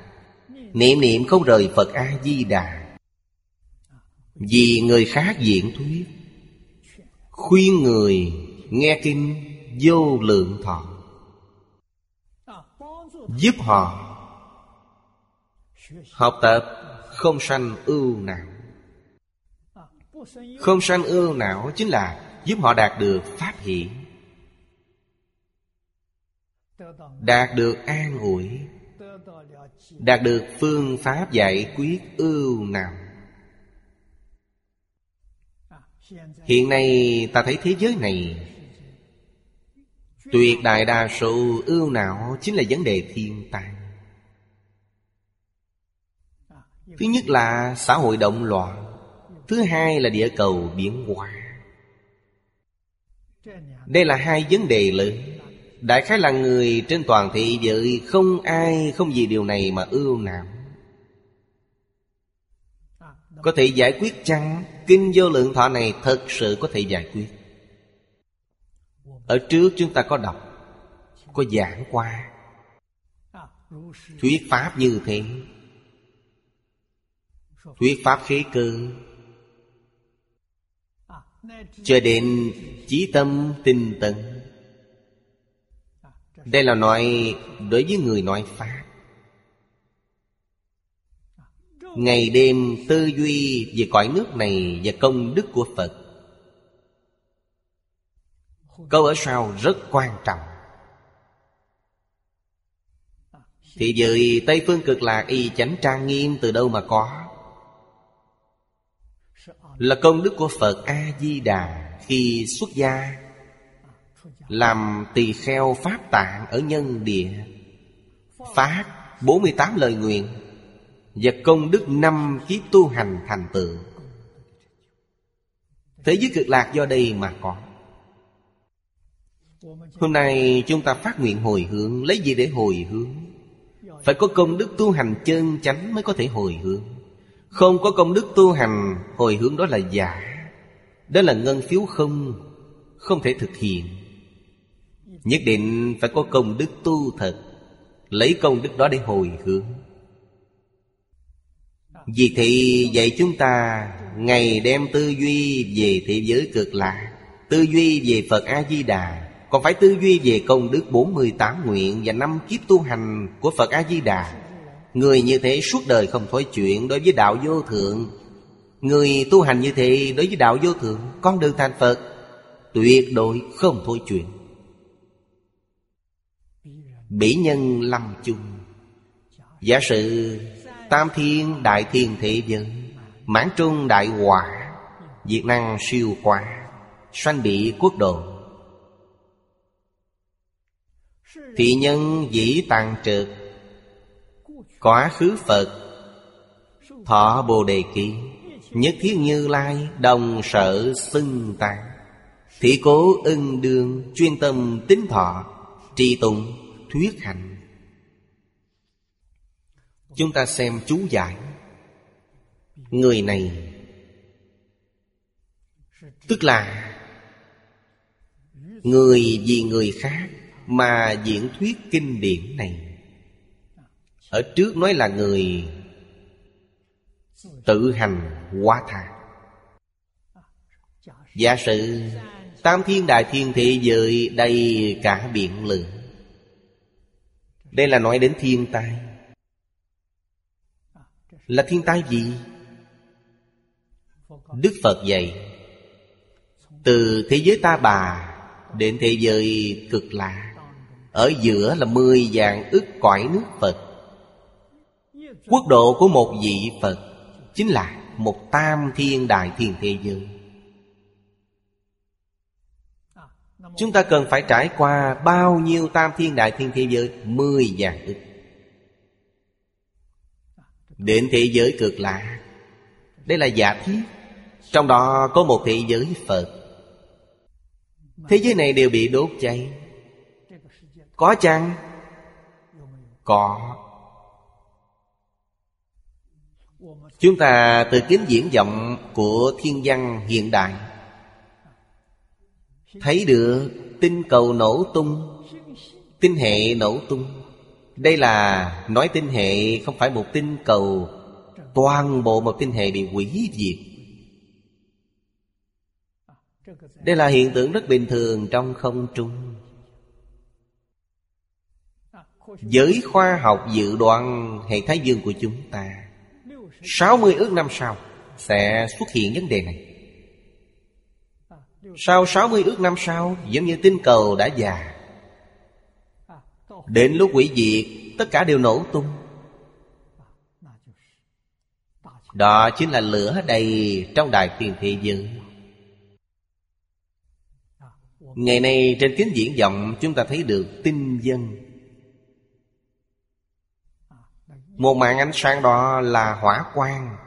A: Niệm niệm không rời Phật A-di-đà. Vì người khác diễn thuyết, Khuyên người nghe kinh vô lượng thọ. Giúp họ Học tập không sanh ưu não. Không sanh ưu não chính là Giúp họ đạt được pháp hiển Đạt được an ủi, Đạt được phương pháp giải quyết ưu não. Hiện nay ta thấy thế giới này, Tuyệt đại đa số ưu não Chính là vấn đề thiên tai. Thứ nhất là xã hội động loạn Thứ hai là địa cầu biến hóa Đây là hai vấn đề lớn. Đại khái là người trên toàn thị giới Không ai không vì điều này mà ưu não Có thể giải quyết chăng? Kinh vô lượng thọ này thật sự có thể giải quyết. Ở trước chúng ta có đọc, Có giảng qua. Thuyết pháp như thế. Thuyết Pháp khí cơ. Cho đến chí tâm tinh tấn. Đây là nói đối với người nói Pháp. Ngày đêm tư duy về cõi nước này Và công đức của Phật. Câu ở sau rất quan trọng. Thì giới Tây Phương cực lạc y chánh trang nghiêm từ đâu mà có? Là công đức của Phật A-di-đà Khi xuất gia, Làm tỳ kheo Pháp tạng ở nhân địa, Phát 48 lời nguyện Và công đức năm kiếp tu hành thành tựu. Thế giới cực lạc do đây mà có. Hôm nay chúng ta phát nguyện hồi hướng, Lấy gì để hồi hướng? Phải có công đức tu hành chân chánh Mới có thể hồi hướng. Không có công đức tu hành, Hồi hướng đó là giả. Đó là ngân phiếu không Không thể thực hiện. Nhất định phải có công đức tu thật, Lấy công đức đó để hồi hướng. Vì thị dạy chúng ta, Ngày đem tư duy về thế giới cực lạc Tư duy về Phật A-di-đà, còn phải tư duy về công đức 48 nguyện Và năm kiếp tu hành của Phật A-di-đà. Người như thế suốt đời không thối chuyện Đối với đạo vô thượng. Người tu hành như thế đối với đạo vô thượng, Con đường thành Phật, Tuyệt đối không thối chuyện. Bỉ nhân lâm chung. Giả sử Tam thiên đại thiên thế giới, Mãn trung đại quả Việt năng siêu quả Sanh bị quốc độ. Thị nhân dĩ tàn trực Quá khứ Phật. Thọ Bồ Đề Ký, Nhất thiết như lai, Đồng sở xưng tạng. Thị cố ưng đương, Chuyên tâm tính thọ Trì tụng, thuyết hành. Chúng ta xem chú giải. Người này, Tức là Người vì người khác mà diễn thuyết kinh điển này ở trước nói là người tự hành quá tha. Giả sử tam thiên đại thiên thế giới đầy cả biển lửa. Đây là nói đến thiên tai. Là thiên tai gì? Đức phật dạy, từ thế giới ta bà đến thế giới cực lạ, ở giữa là mười vạn ức cõi nước Phật. Quốc độ của một vị Phật Chính là một tam thiên đại thiên thế giới. Chúng ta cần phải trải qua bao nhiêu tam thiên đại thiên thế giới? Mười vạn ức. Đến thế giới cực lạ. Đây là giả thiết Trong đó có một thế giới Phật. Thế giới này đều bị đốt cháy. Có chăng? Có. Chúng ta từ kính diễn vọng của thiên văn hiện đại. Thấy được tinh cầu nổ tung, Tinh hệ nổ tung. Đây là nói tinh hệ không phải một tinh cầu, Toàn bộ một tinh hệ bị hủy diệt. Đây là hiện tượng rất bình thường trong không trung. Giới khoa học dự đoán hệ thái dương của chúng ta. 60 ước năm sau Sẽ xuất hiện vấn đề này. Sau 60 ước năm sau, Giống như tinh cầu đã già, Đến lúc quỷ diệt, Tất cả đều nổ tung. Đó chính là lửa đầy Trong đại tiền thế giới. Ngày nay trên kính diễn vọng, Chúng ta thấy được tinh dân Một mạng ánh sáng đó là hỏa quang.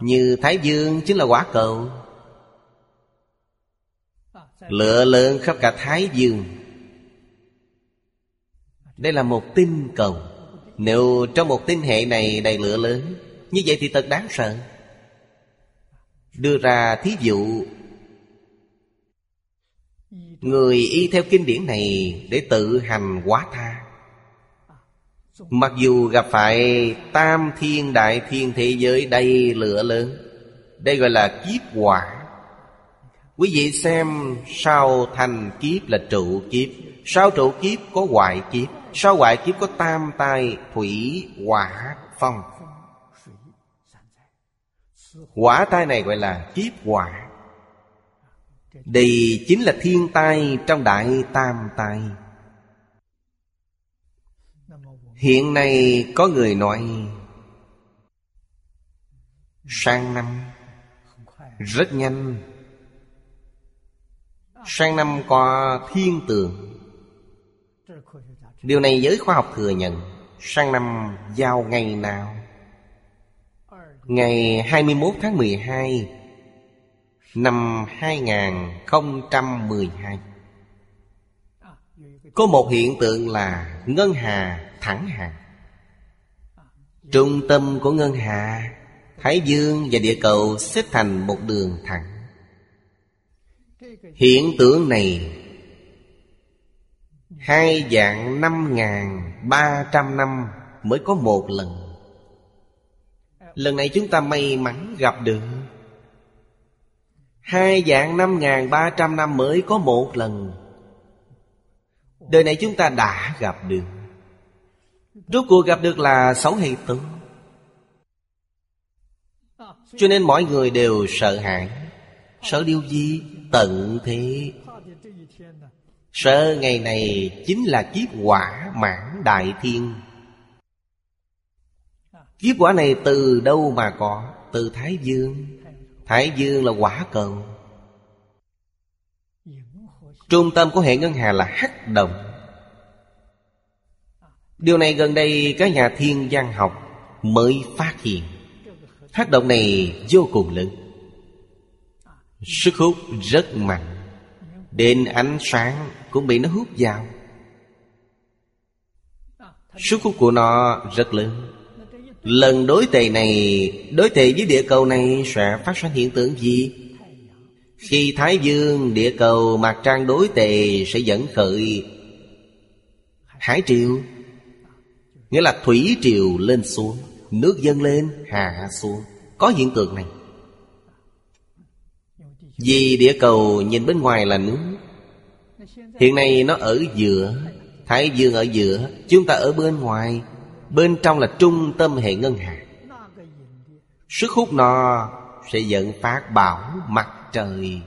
A: Như Thái Dương chính là quả cầu. Lửa lớn khắp cả Thái Dương. Đây là một tinh cầu. Nếu trong một tinh hệ này đầy lửa lớn, Như vậy thì thật đáng sợ. Đưa ra thí dụ. Người y theo kinh điển này Để tự hành quá tha. Mặc dù gặp phải tam thiên, đại thiên thế giới đầy lửa lớn, Đây gọi là kiếp quả Quý vị xem sau thành kiếp là trụ kiếp. Sau trụ kiếp có hoại kiếp? Sau hoại kiếp có tam tai thủy hỏa phong? Quả tai này gọi là kiếp quả Đây chính là thiên tai trong đại tam tai. Hiện nay có người nói, Sang năm Rất nhanh. Sang năm có thiên tượng. Điều này giới khoa học thừa nhận, Sang năm giao ngày nào? Ngày 21 tháng 12 Năm 2012 Có một hiện tượng là Ngân hà thẳng hàng. Trung tâm của ngân hà, Thái dương và địa cầu xếp thành một đường thẳng. Hiện tượng này, Hai dạng năm ngàn ba trăm năm mới có một lần. Lần này chúng ta may mắn gặp được. Hai dạng năm ngàn ba trăm năm mới có một lần. Đời này chúng ta đã gặp được. Rốt cuộc gặp được là xấu hay tốt Cho nên mọi người đều sợ hãi, Sợ điều gì? Tận thế. Sợ ngày này chính là kiếp quả mãn đại thiên. Kiếp quả này từ đâu mà có? Từ Thái Dương. Thái Dương là quả cầu. Trung tâm của hệ ngân hà là hắc động Điều này gần đây các nhà thiên văn học mới phát hiện. Tác động này vô cùng lớn. Sức hút rất mạnh. Đến ánh sáng cũng bị nó hút vào. Sức hút của nó rất lớn. Lần đối tề này Đối tề với địa cầu này sẽ phát sinh hiện tượng gì? Khi Thái Dương, địa cầu, mặt trăng đối tề sẽ dẫn khởi Hải triều. Nghĩa là thủy triều lên xuống, Nước dâng lên hạ xuống. Có hiện tượng này. Vì địa cầu nhìn bên ngoài là nước Hiện nay nó ở giữa, Thái dương ở giữa, Chúng ta ở bên ngoài. Bên trong là trung tâm hệ ngân hà. Sức hút nó Sẽ dẫn phát bảo mặt trời.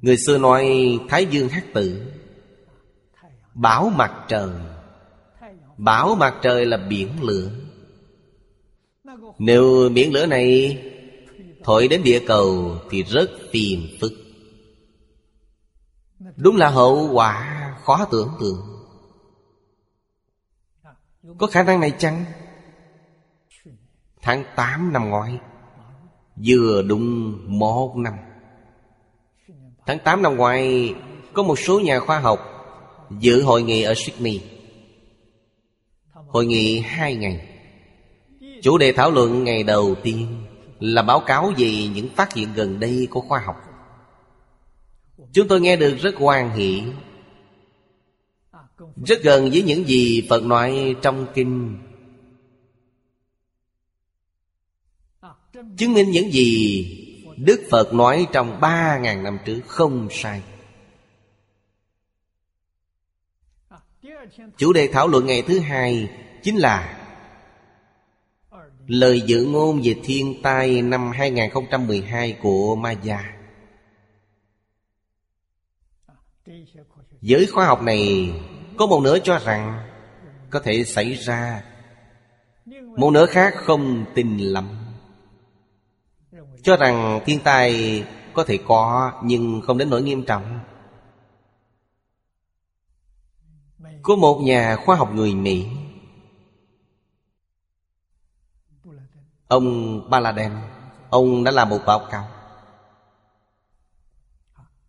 A: Người xưa nói Thái dương hát tử Bảo mặt trời. Bảo mặt trời là biển lửa. Nếu biển lửa này Thổi đến địa cầu Thì rất phiền phức. Đúng là hậu quả khó tưởng tượng. Có khả năng này chăng? Tháng 8 năm ngoái, Vừa đúng một năm. Tháng 8 năm ngoái, Có một số nhà khoa học Dự hội nghị ở Sydney. Hội nghị hai ngày. Chủ đề thảo luận ngày đầu tiên Là báo cáo về những phát hiện gần đây của khoa học. Chúng tôi nghe được rất hoan hỷ, Rất gần với những gì Phật nói trong kinh. Chứng minh những gì Đức Phật nói trong ba ngàn năm trước không sai. Chủ đề thảo luận ngày thứ hai Chính là Lời dự ngôn về thiên tai năm 2012 của Maya. Giới khoa học này Có một nửa cho rằng Có thể xảy ra, Một nửa khác không tin lắm. Cho rằng thiên tai có thể có Nhưng không đến nỗi nghiêm trọng. Của một nhà khoa học người Mỹ. Ông Baladen, Ông đã làm một báo cáo.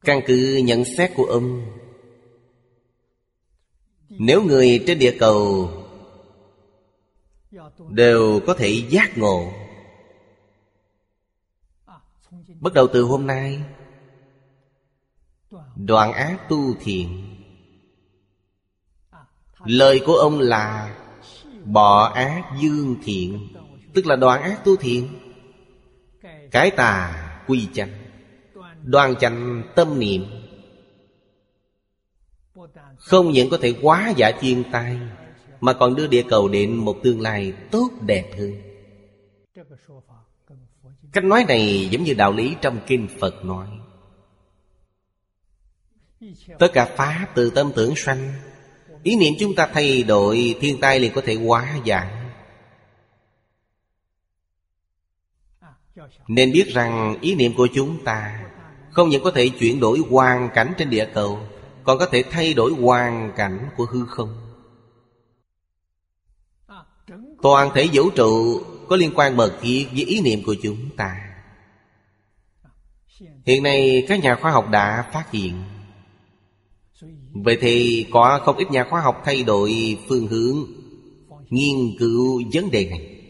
A: Căn cứ nhận xét của ông, Nếu người trên địa cầu Đều có thể giác ngộ, Bắt đầu từ hôm nay, Đoạn ác tu thiện Lời của ông là Bỏ ác dương thiện, Tức là đoạn ác tu thiện. Cái tà quy chánh, Đoan chánh tâm niệm. Không những có thể hóa giải thiên tai, Mà còn đưa địa cầu đến một tương lai tốt đẹp hơn. Cách nói này giống như đạo lý trong Kinh Phật nói. Tất cả Pháp từ tâm tưởng sanh Ý niệm chúng ta thay đổi, Thiên tai liền có thể hóa giải. Nên biết rằng ý niệm của chúng ta Không những có thể chuyển đổi hoàn cảnh trên địa cầu, Còn có thể thay đổi hoàn cảnh của hư không. Toàn thể vũ trụ có liên quan mật thiết với ý niệm của chúng ta. Hiện nay, các nhà khoa học đã phát hiện Vậy thì có không ít nhà khoa học thay đổi phương hướng, Nghiên cứu vấn đề này.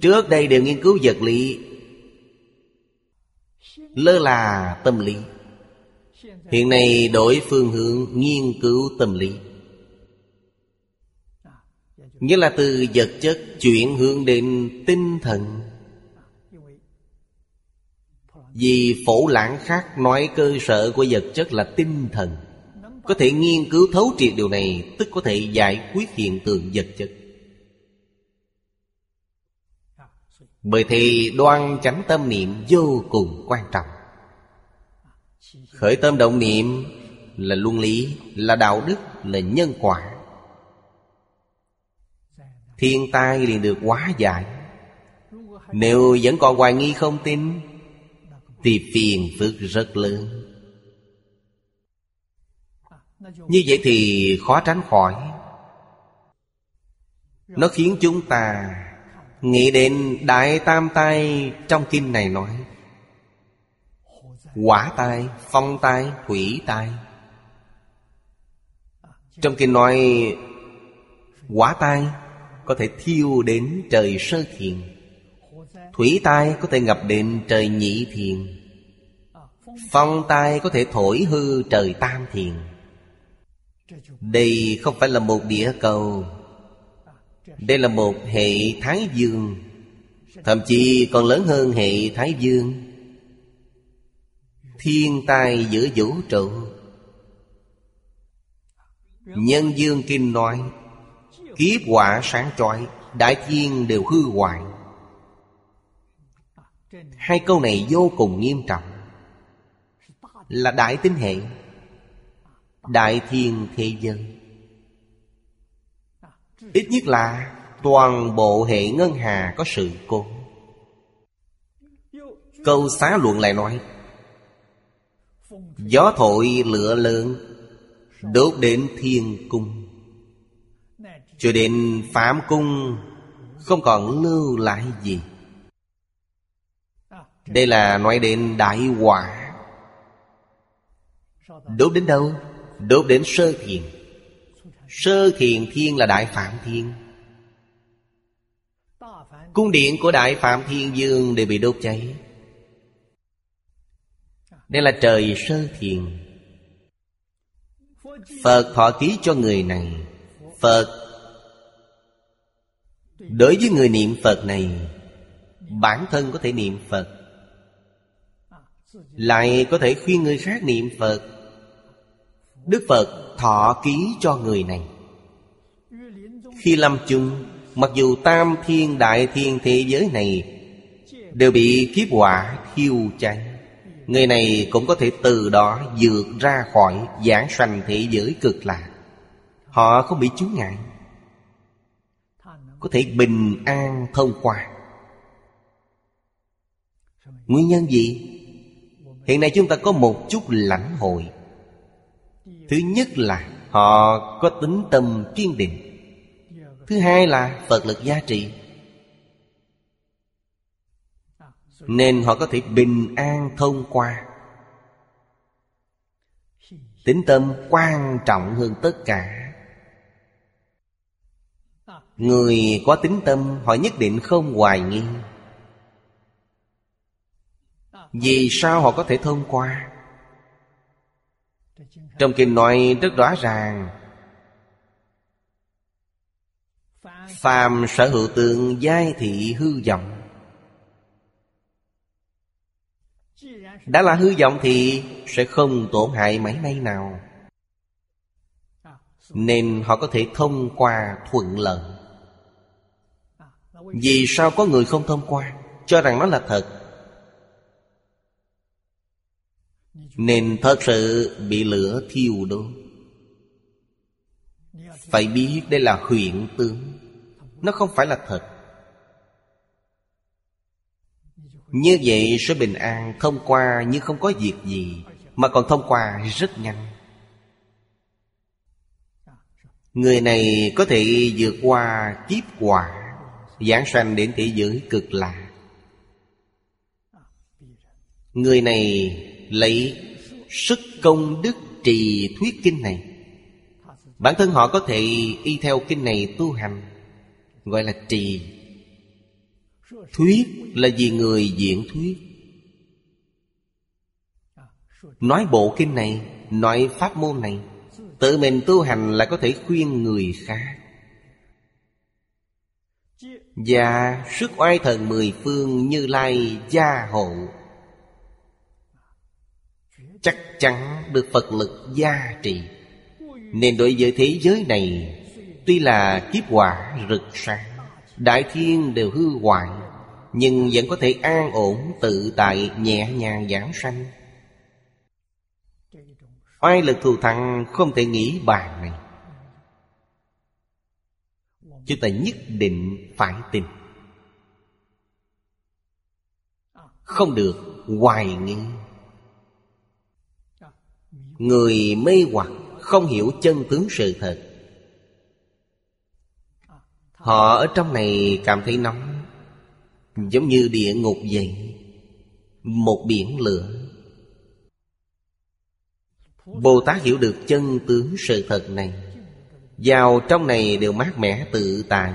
A: Trước đây đều nghiên cứu vật lý, Lơ là tâm lý. Hiện nay đổi phương hướng nghiên cứu tâm lý. Nghĩa là từ vật chất chuyển hướng đến tinh thần. Vì phổ lãng khác nói cơ sở của vật chất là tinh thần. Có thể nghiên cứu thấu triệt điều này Tức có thể giải quyết hiện tượng vật chất. Bởi thì đoan chánh tâm niệm vô cùng quan trọng. Khởi tâm động niệm là luân lý, là đạo đức, là nhân quả. Thiên tai liền được hóa giải. Nếu vẫn còn hoài nghi không tin thì phiền phức rất lớn. Như vậy thì khó tránh khỏi. Nó khiến chúng ta Nghĩ đến Đại Tam Tai trong kinh này nói Quả tai, phong tai, thủy tai Trong kinh nói Quả tai có thể thiêu đến trời sơ thiền Thủy tai có thể ngập đến trời nhị thiền. Phong tai có thể thổi hư trời tam thiền. Đây không phải là một địa cầu. Đây là một hệ Thái Dương. Thậm chí còn lớn hơn hệ Thái Dương. Thiên tai giữa vũ trụ. Nhân Dương Kinh nói, Kiếp quả sáng chói, Đại thiên đều hư hoại. Hai câu này vô cùng nghiêm trọng. Là đại tinh hệ, Đại thiên thế dân Ít nhất là toàn bộ hệ ngân hà có sự cố. Câu xá luận lại nói, Gió thổi lửa lớn, Đốt đến thiên cung. Cho đến phạm cung, Không còn lưu lại gì. Đây là nói đến đại quả Đốt đến đâu? Đốt đến sơ thiền. Sơ thiền thiên là Đại Phạm Thiên. Cung điện của Đại Phạm Thiên Dương đều bị đốt cháy. Đây là trời sơ thiền. Phật thọ ký cho người này. Phật. Đối với người niệm Phật này, Bản thân có thể niệm Phật. Lại có thể khuyên người khác niệm Phật. Đức Phật thọ ký cho người này. Khi lâm chung, Mặc dù tam thiên, đại thiên thế giới này Đều bị kiếp quả thiêu cháy, Người này cũng có thể từ đó vượt ra khỏi giảng sanh thế giới cực lạc Họ không bị chướng ngại, Có thể bình an thông qua Nguyên nhân gì? Hiện nay chúng ta có một chút lãnh hội. Thứ nhất là họ có tính tâm kiên định. Thứ hai là Phật lực giá trị Nên họ có thể bình an thông qua. Tính tâm quan trọng hơn tất cả. Người có tính tâm, họ nhất định không hoài nghi. Vì sao họ có thể thông qua? Trong kinh nói rất rõ ràng. Phàm sở hữu tượng giai thị hư vọng. Đã là hư vọng thì sẽ không tổn hại mấy may nào. Nên họ có thể thông qua thuận lợi. Vì sao có người không thông qua? Cho rằng nó là thật. Nên thật sự bị lửa thiêu đốt. Phải biết đây là huyện tướng. Nó không phải là thật. Như vậy sẽ bình an thông qua nhưng không có việc gì, Mà còn thông qua rất nhanh. Người này có thể vượt qua kiếp quả Giảng sanh đến thế giới cực lạ Người này lấy sức công đức trì thuyết kinh này. Bản thân họ có thể y theo kinh này tu hành, Gọi là trì. Thuyết là vì người diễn thuyết. Nói bộ kinh này, Nói pháp môn này, Tự mình tu hành là có thể khuyên người khác. Và sức oai thần mười phương như lai gia hộ. Chắc chắn được Phật lực gia trì. Nên đối với thế giới này, Tuy là kiếp quả rực sáng, Đại thiên đều hư hoại, Nhưng vẫn có thể an ổn tự tại nhẹ nhàng giảng sanh. Oai lực thù thắng không thể nghĩ bàn này. Chúng ta nhất định phải tin. Không được hoài nghi. Người mê hoặc không hiểu chân tướng sự thật. Họ ở trong này cảm thấy nóng, Giống như địa ngục vậy, Một biển lửa. Bồ Tát hiểu được chân tướng sự thật này, Vào trong này đều mát mẻ tự tại.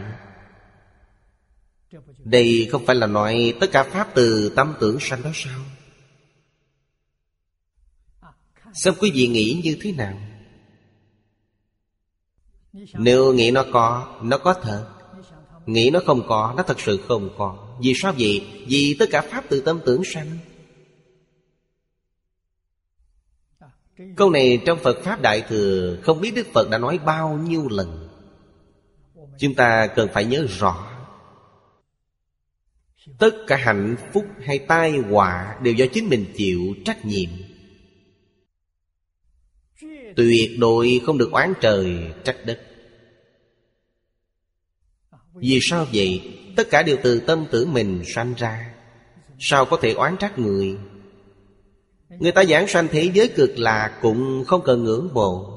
A: Đây không phải là nói tất cả Pháp từ tâm tưởng sanh đó sao? Xem quý vị nghĩ như thế nào? Nếu nghĩ nó có Nó có thật. Nghĩ nó không có, Nó thật sự không có. Vì sao vậy? Vì tất cả Pháp từ tâm tưởng sanh. Câu này trong Phật Pháp Đại Thừa Không biết Đức Phật đã nói bao nhiêu lần. Chúng ta cần phải nhớ rõ. Tất cả hạnh phúc hay tai họa Đều do chính mình chịu trách nhiệm. Tuyệt đối không được oán trời, trách đất Vì sao vậy? Tất cả đều từ tâm tử mình sanh ra Sao có thể oán trách người Người ta giảng sanh thế giới cực lạc Cũng không cần ngưỡng mộ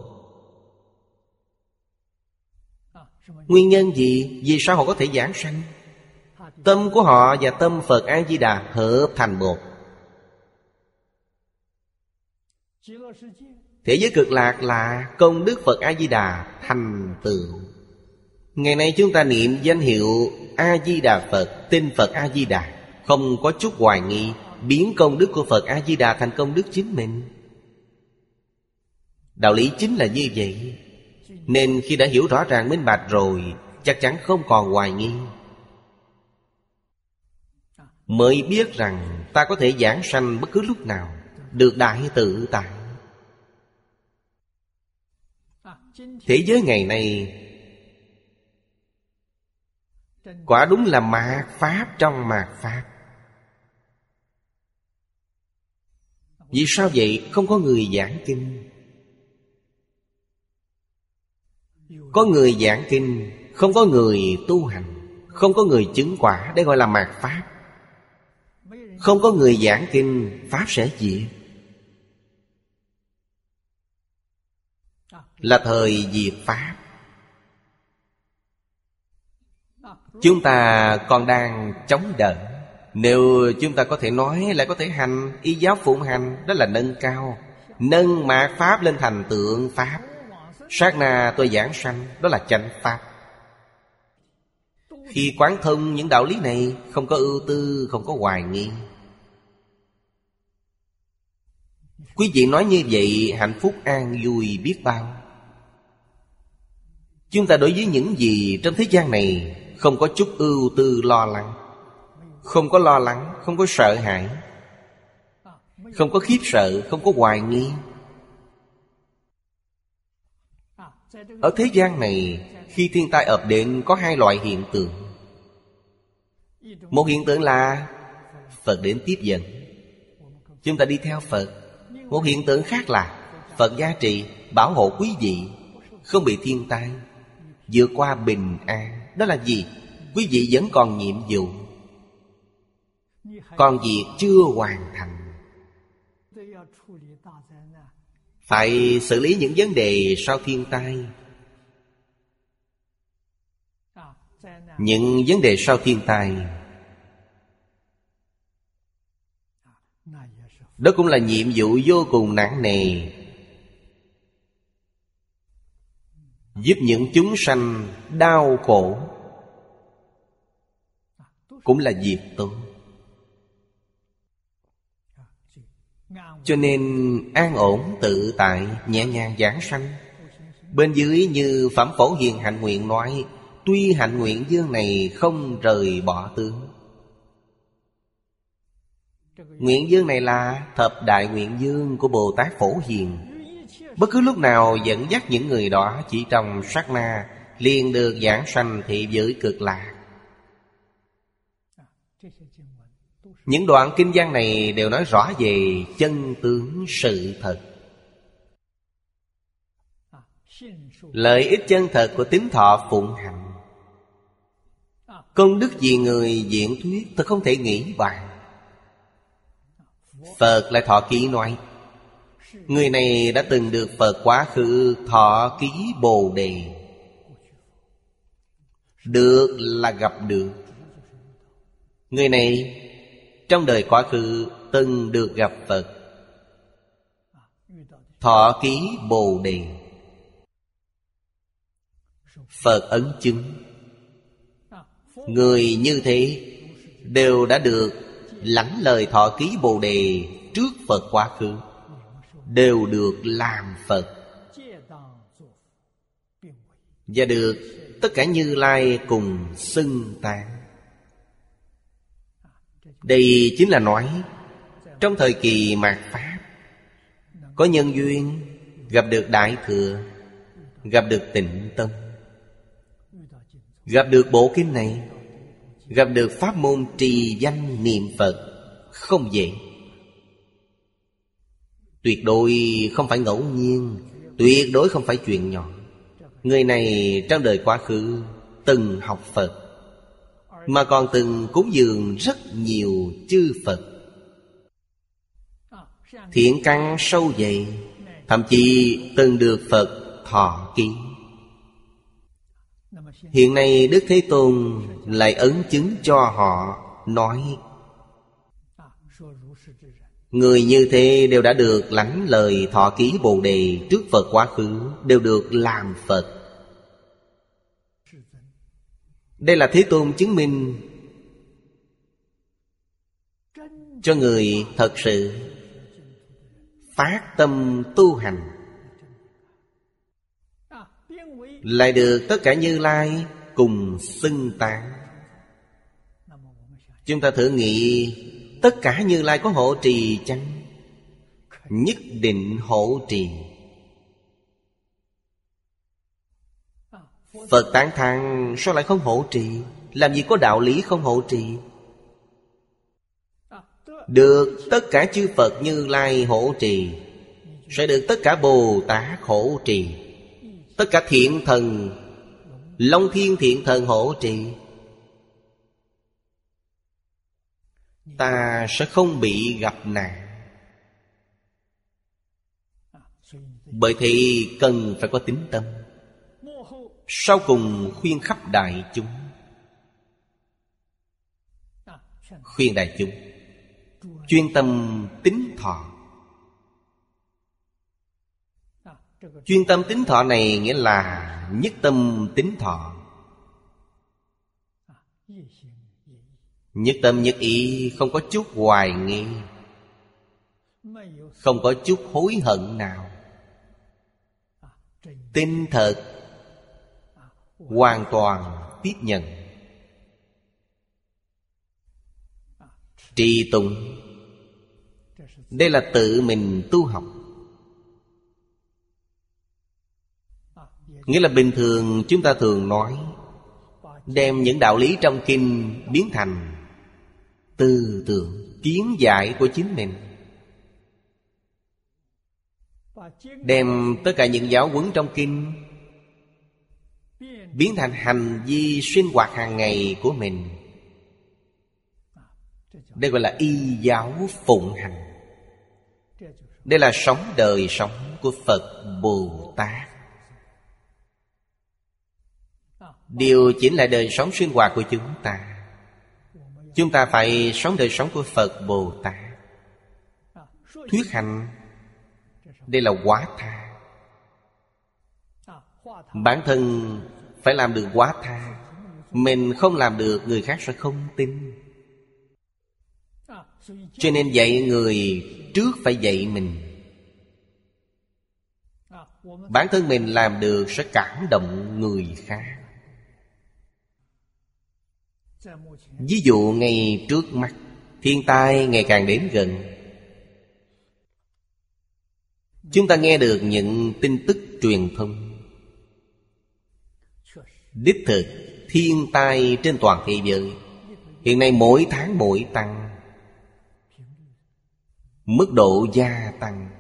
A: Nguyên nhân gì? Vì sao họ có thể giảng sanh? Tâm của họ và tâm Phật A-di-đà hợp thành một Thế giới cực lạc là công đức Phật A-di-đà thành tựu. Ngày nay chúng ta niệm danh hiệu A-di-đà Phật Tin Phật A-di-đà. Không có chút hoài nghi, Biến công đức của Phật A-di-đà thành công đức chính mình. Đạo lý chính là như vậy. Nên khi đã hiểu rõ ràng minh bạch rồi, Chắc chắn không còn hoài nghi. Mới biết rằng ta có thể giảng sanh bất cứ lúc nào, Được đại tự tại. Thế giới ngày nay Quả đúng là mạt Pháp trong mạt Pháp. Vì sao vậy? Không có người giảng kinh. Có người giảng kinh, Không có người tu hành, Không có người chứng quả để gọi là mạt Pháp. Không có người giảng kinh, Pháp sẽ diệt. Là thời diệt Pháp. Chúng ta còn đang chống đỡ. Nếu chúng ta có thể nói lại có thể hành Y giáo phụng hành Đó là nâng cao Nâng mạt Pháp lên thành tượng Pháp. Sát na tôi giảng sanh Đó là chánh Pháp. Khi quán thông những đạo lý này Không có ưu tư, không có hoài nghi. Quý vị nói như vậy Hạnh phúc an vui biết bao. Chúng ta đối với những gì trong thế gian này Không có chút ưu tư lo lắng, Không có lo lắng, Không có sợ hãi, Không có khiếp sợ, Không có hoài nghi. Ở thế gian này, Khi thiên tai ập đến, Có hai loại hiện tượng. Một hiện tượng là Phật đến tiếp dẫn. Chúng ta đi theo Phật. Một hiện tượng khác là Phật gia trị Bảo hộ quý vị, Không bị thiên tai vượt qua bình an. Đó là gì? Quý vị vẫn còn nhiệm vụ. Còn việc chưa hoàn thành? Phải xử lý những vấn đề sau thiên tai. Những vấn đề sau thiên tai. Đó cũng là nhiệm vụ vô cùng nặng nề. Giúp những chúng sanh đau khổ. Cũng là việc tốt. Cho nên an ổn tự tại Nhẹ nhàng giảng sanh. Bên dưới như Phẩm Phổ Hiền Hạnh Nguyện nói, Tuy hạnh nguyện dương này không rời bỏ tướng. Nguyện dương này là thập đại nguyện dương của Bồ Tát Phổ Hiền. Bất cứ lúc nào dẫn dắt những người đó Chỉ trong sát na, liền được giảng sanh thị giới cực lạc. Những đoạn kinh văn này đều nói rõ về chân tướng sự thật. Lợi ích chân thật của tín thọ phụng hạnh Công đức vì người diễn thuyết, Tôi không thể nghĩ bàn. Phật lại thọ ký nói Người này đã từng được Phật quá khứ thọ ký Bồ Đề. Được là gặp được. Người này trong đời quá khứ từng được gặp Phật. Thọ ký Bồ Đề. Phật ấn chứng. Người như thế Đều đã được lãnh lời thọ ký Bồ Đề Trước Phật quá khứ đều được làm phật. Và được tất cả như lai cùng xưng tán. Đây chính là nói, trong thời kỳ mạt pháp, có nhân duyên, gặp được đại thừa, gặp được tịnh tâm gặp được bộ kinh này, gặp được pháp môn trì danh niệm phật, không dễ. Tuyệt đối không phải ngẫu nhiên, Tuyệt đối không phải chuyện nhỏ. Người này trong đời quá khứ Từng học Phật, Mà còn từng cúng dường rất nhiều chư Phật. Thiện căn sâu dày, Thậm chí từng được Phật thọ ký. Hiện nay Đức Thế Tôn lại ấn chứng cho họ, Nói Người như thế đều đã được lãnh lời thọ ký Bồ Đề Trước Phật quá khứ, Đều được làm Phật. Đây là Thế Tôn chứng minh Cho người thật sự Phát tâm tu hành. Lại được tất cả Như Lai cùng xưng tán. Chúng ta thử nghĩ Tất cả Như Lai có hộ trì chăng? Nhất định hộ trì. Phật tán thang sao lại không hộ trì? Làm gì có đạo lý không hộ trì? Được tất cả chư Phật Như Lai hộ trì, Sẽ được tất cả Bồ Tát hộ trì. Tất cả thiện thần, Long thiên thiện thần hộ trì. Ta sẽ không bị gặp nạn. Bởi thì cần phải có tính tâm. Sau cùng khuyên khắp đại chúng. Khuyên đại chúng. Chuyên tâm tính thọ. Chuyên tâm tính thọ này nghĩa là nhất tâm tính thọ. Nhất tâm nhất ý, không có chút hoài nghi. Không có chút hối hận nào. Tinh thật hoàn toàn tiếp nhận. Trì tụng. Đây là tự mình tu học. Nghĩa là bình thường chúng ta thường nói, đem những đạo lý trong kinh biến thành tư tưởng kiến giải của chính mình. Đem tất cả những giáo huấn trong kinh, biến thành hành vi sinh hoạt hàng ngày của mình. Đây gọi là y giáo phụng hành. Đây là sống đời sống của phật bồ tát. Điều chỉnh lại đời sống sinh hoạt của chúng ta chúng ta phải sống đời sống của phật bồ tát. Thuyết hành, đây là quá tha. Bản thân phải làm được quá tha. Mình không làm được, người khác sẽ không tin. Cho nên dạy người trước phải dạy mình. Bản thân mình làm được sẽ cảm động người khác ví dụ ngay trước mắt, thiên tai ngày càng đến gần. Chúng ta nghe được những tin tức truyền thông. Đích thực, thiên tai trên toàn thế giới. Hiện nay mỗi tháng mỗi tăng. Mức độ gia tăng.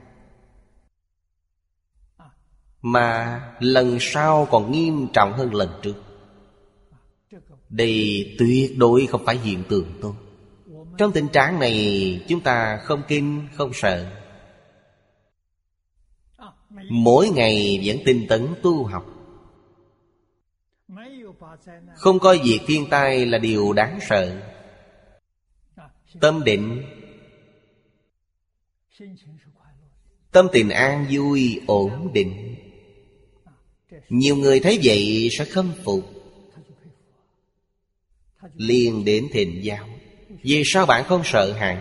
A: Mà lần sau còn nghiêm trọng hơn lần trước đây tuyệt đối không phải hiện tượng tốt Trong tình trạng này chúng ta không kinh, không sợ. Mỗi ngày vẫn tinh tấn tu học. Không coi việc thiên tai là điều đáng sợ. Tâm định. Tâm tình an vui, ổn định. Nhiều người thấy vậy sẽ khâm phục liền đến thịnh giáo vì sao bạn không sợ hãi?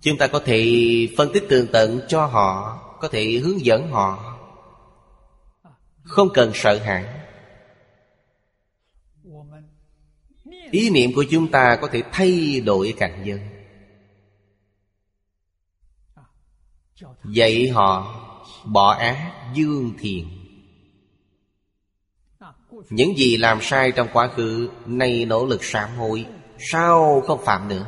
A: Chúng ta có thể phân tích tường tận cho họ, có thể hướng dẫn họ. Không cần sợ hãi. Ý niệm của chúng ta có thể thay đổi cảnh giới dạy họ bỏ ác dương thiện những gì làm sai trong quá khứ, Nay nỗ lực sám hối, Sao không phạm nữa?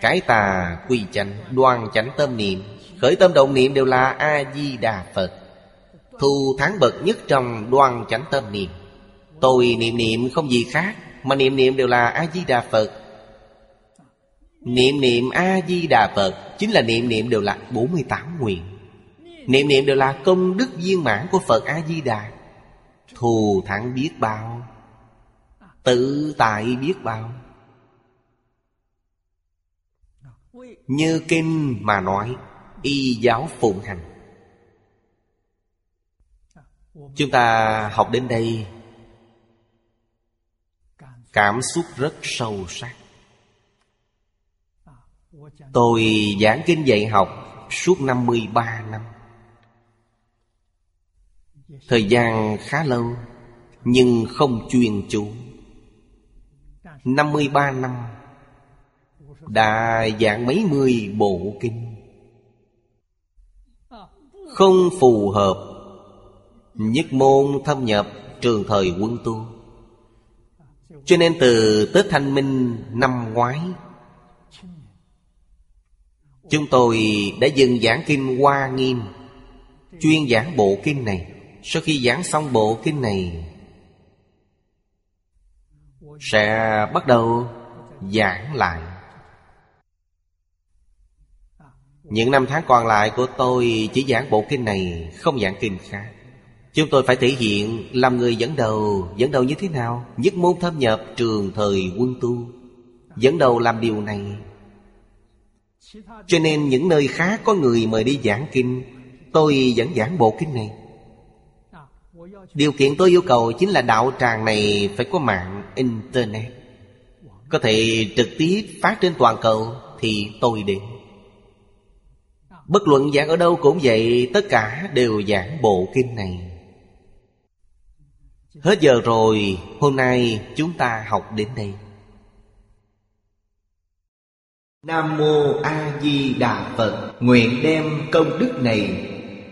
A: Cái tà quy chánh, Đoan chánh tâm niệm, Khởi tâm động niệm đều là A-di-đà Phật. Thu thắng bậc nhất trong đoan chánh tâm niệm. Tôi niệm niệm không gì khác, Mà niệm niệm đều là A-di-đà Phật. Niệm niệm A-di-đà Phật Chính là niệm niệm đều là 48 nguyện. Niệm niệm đều là công đức viên mãn của Phật A-di-đà. Thù thắng biết bao, Tự tại biết bao. Như kinh mà nói, Y giáo phụng hành. Chúng ta học đến đây, Cảm xúc rất sâu sắc. Tôi giảng kinh dạy học suốt 53 năm. Thời gian khá lâu, Nhưng không chuyên chú. 53 năm, Đã giảng mấy mươi bộ kinh. Không phù hợp, Nhất môn thâm nhập trường thời quân tu. Cho nên từ Tết Thanh Minh năm ngoái, Chúng tôi đã dừng giảng kinh Hoa Nghiêm, Chuyên giảng bộ kinh này sau khi giảng xong bộ kinh này, Sẽ bắt đầu giảng lại. Những năm tháng còn lại của tôi Chỉ giảng bộ kinh này, Không giảng kinh khác. Chúng tôi phải thể hiện Làm người dẫn đầu. Dẫn đầu như thế nào? Nhất môn thâm nhập, trường thời quân tu. Dẫn đầu làm điều này. Cho nên những nơi khác có người mời đi giảng kinh, Tôi vẫn giảng bộ kinh này. Điều kiện tôi yêu cầu chính là đạo tràng này phải có mạng Internet. Có thể trực tiếp phát trên toàn cầu Thì tôi đến. Bất luận giảng ở đâu cũng vậy, Tất cả đều giảng bộ kinh này. Hết giờ rồi, Hôm nay chúng ta học đến đây. Nam Mô A Di Đà Phật, Nguyện đem công đức này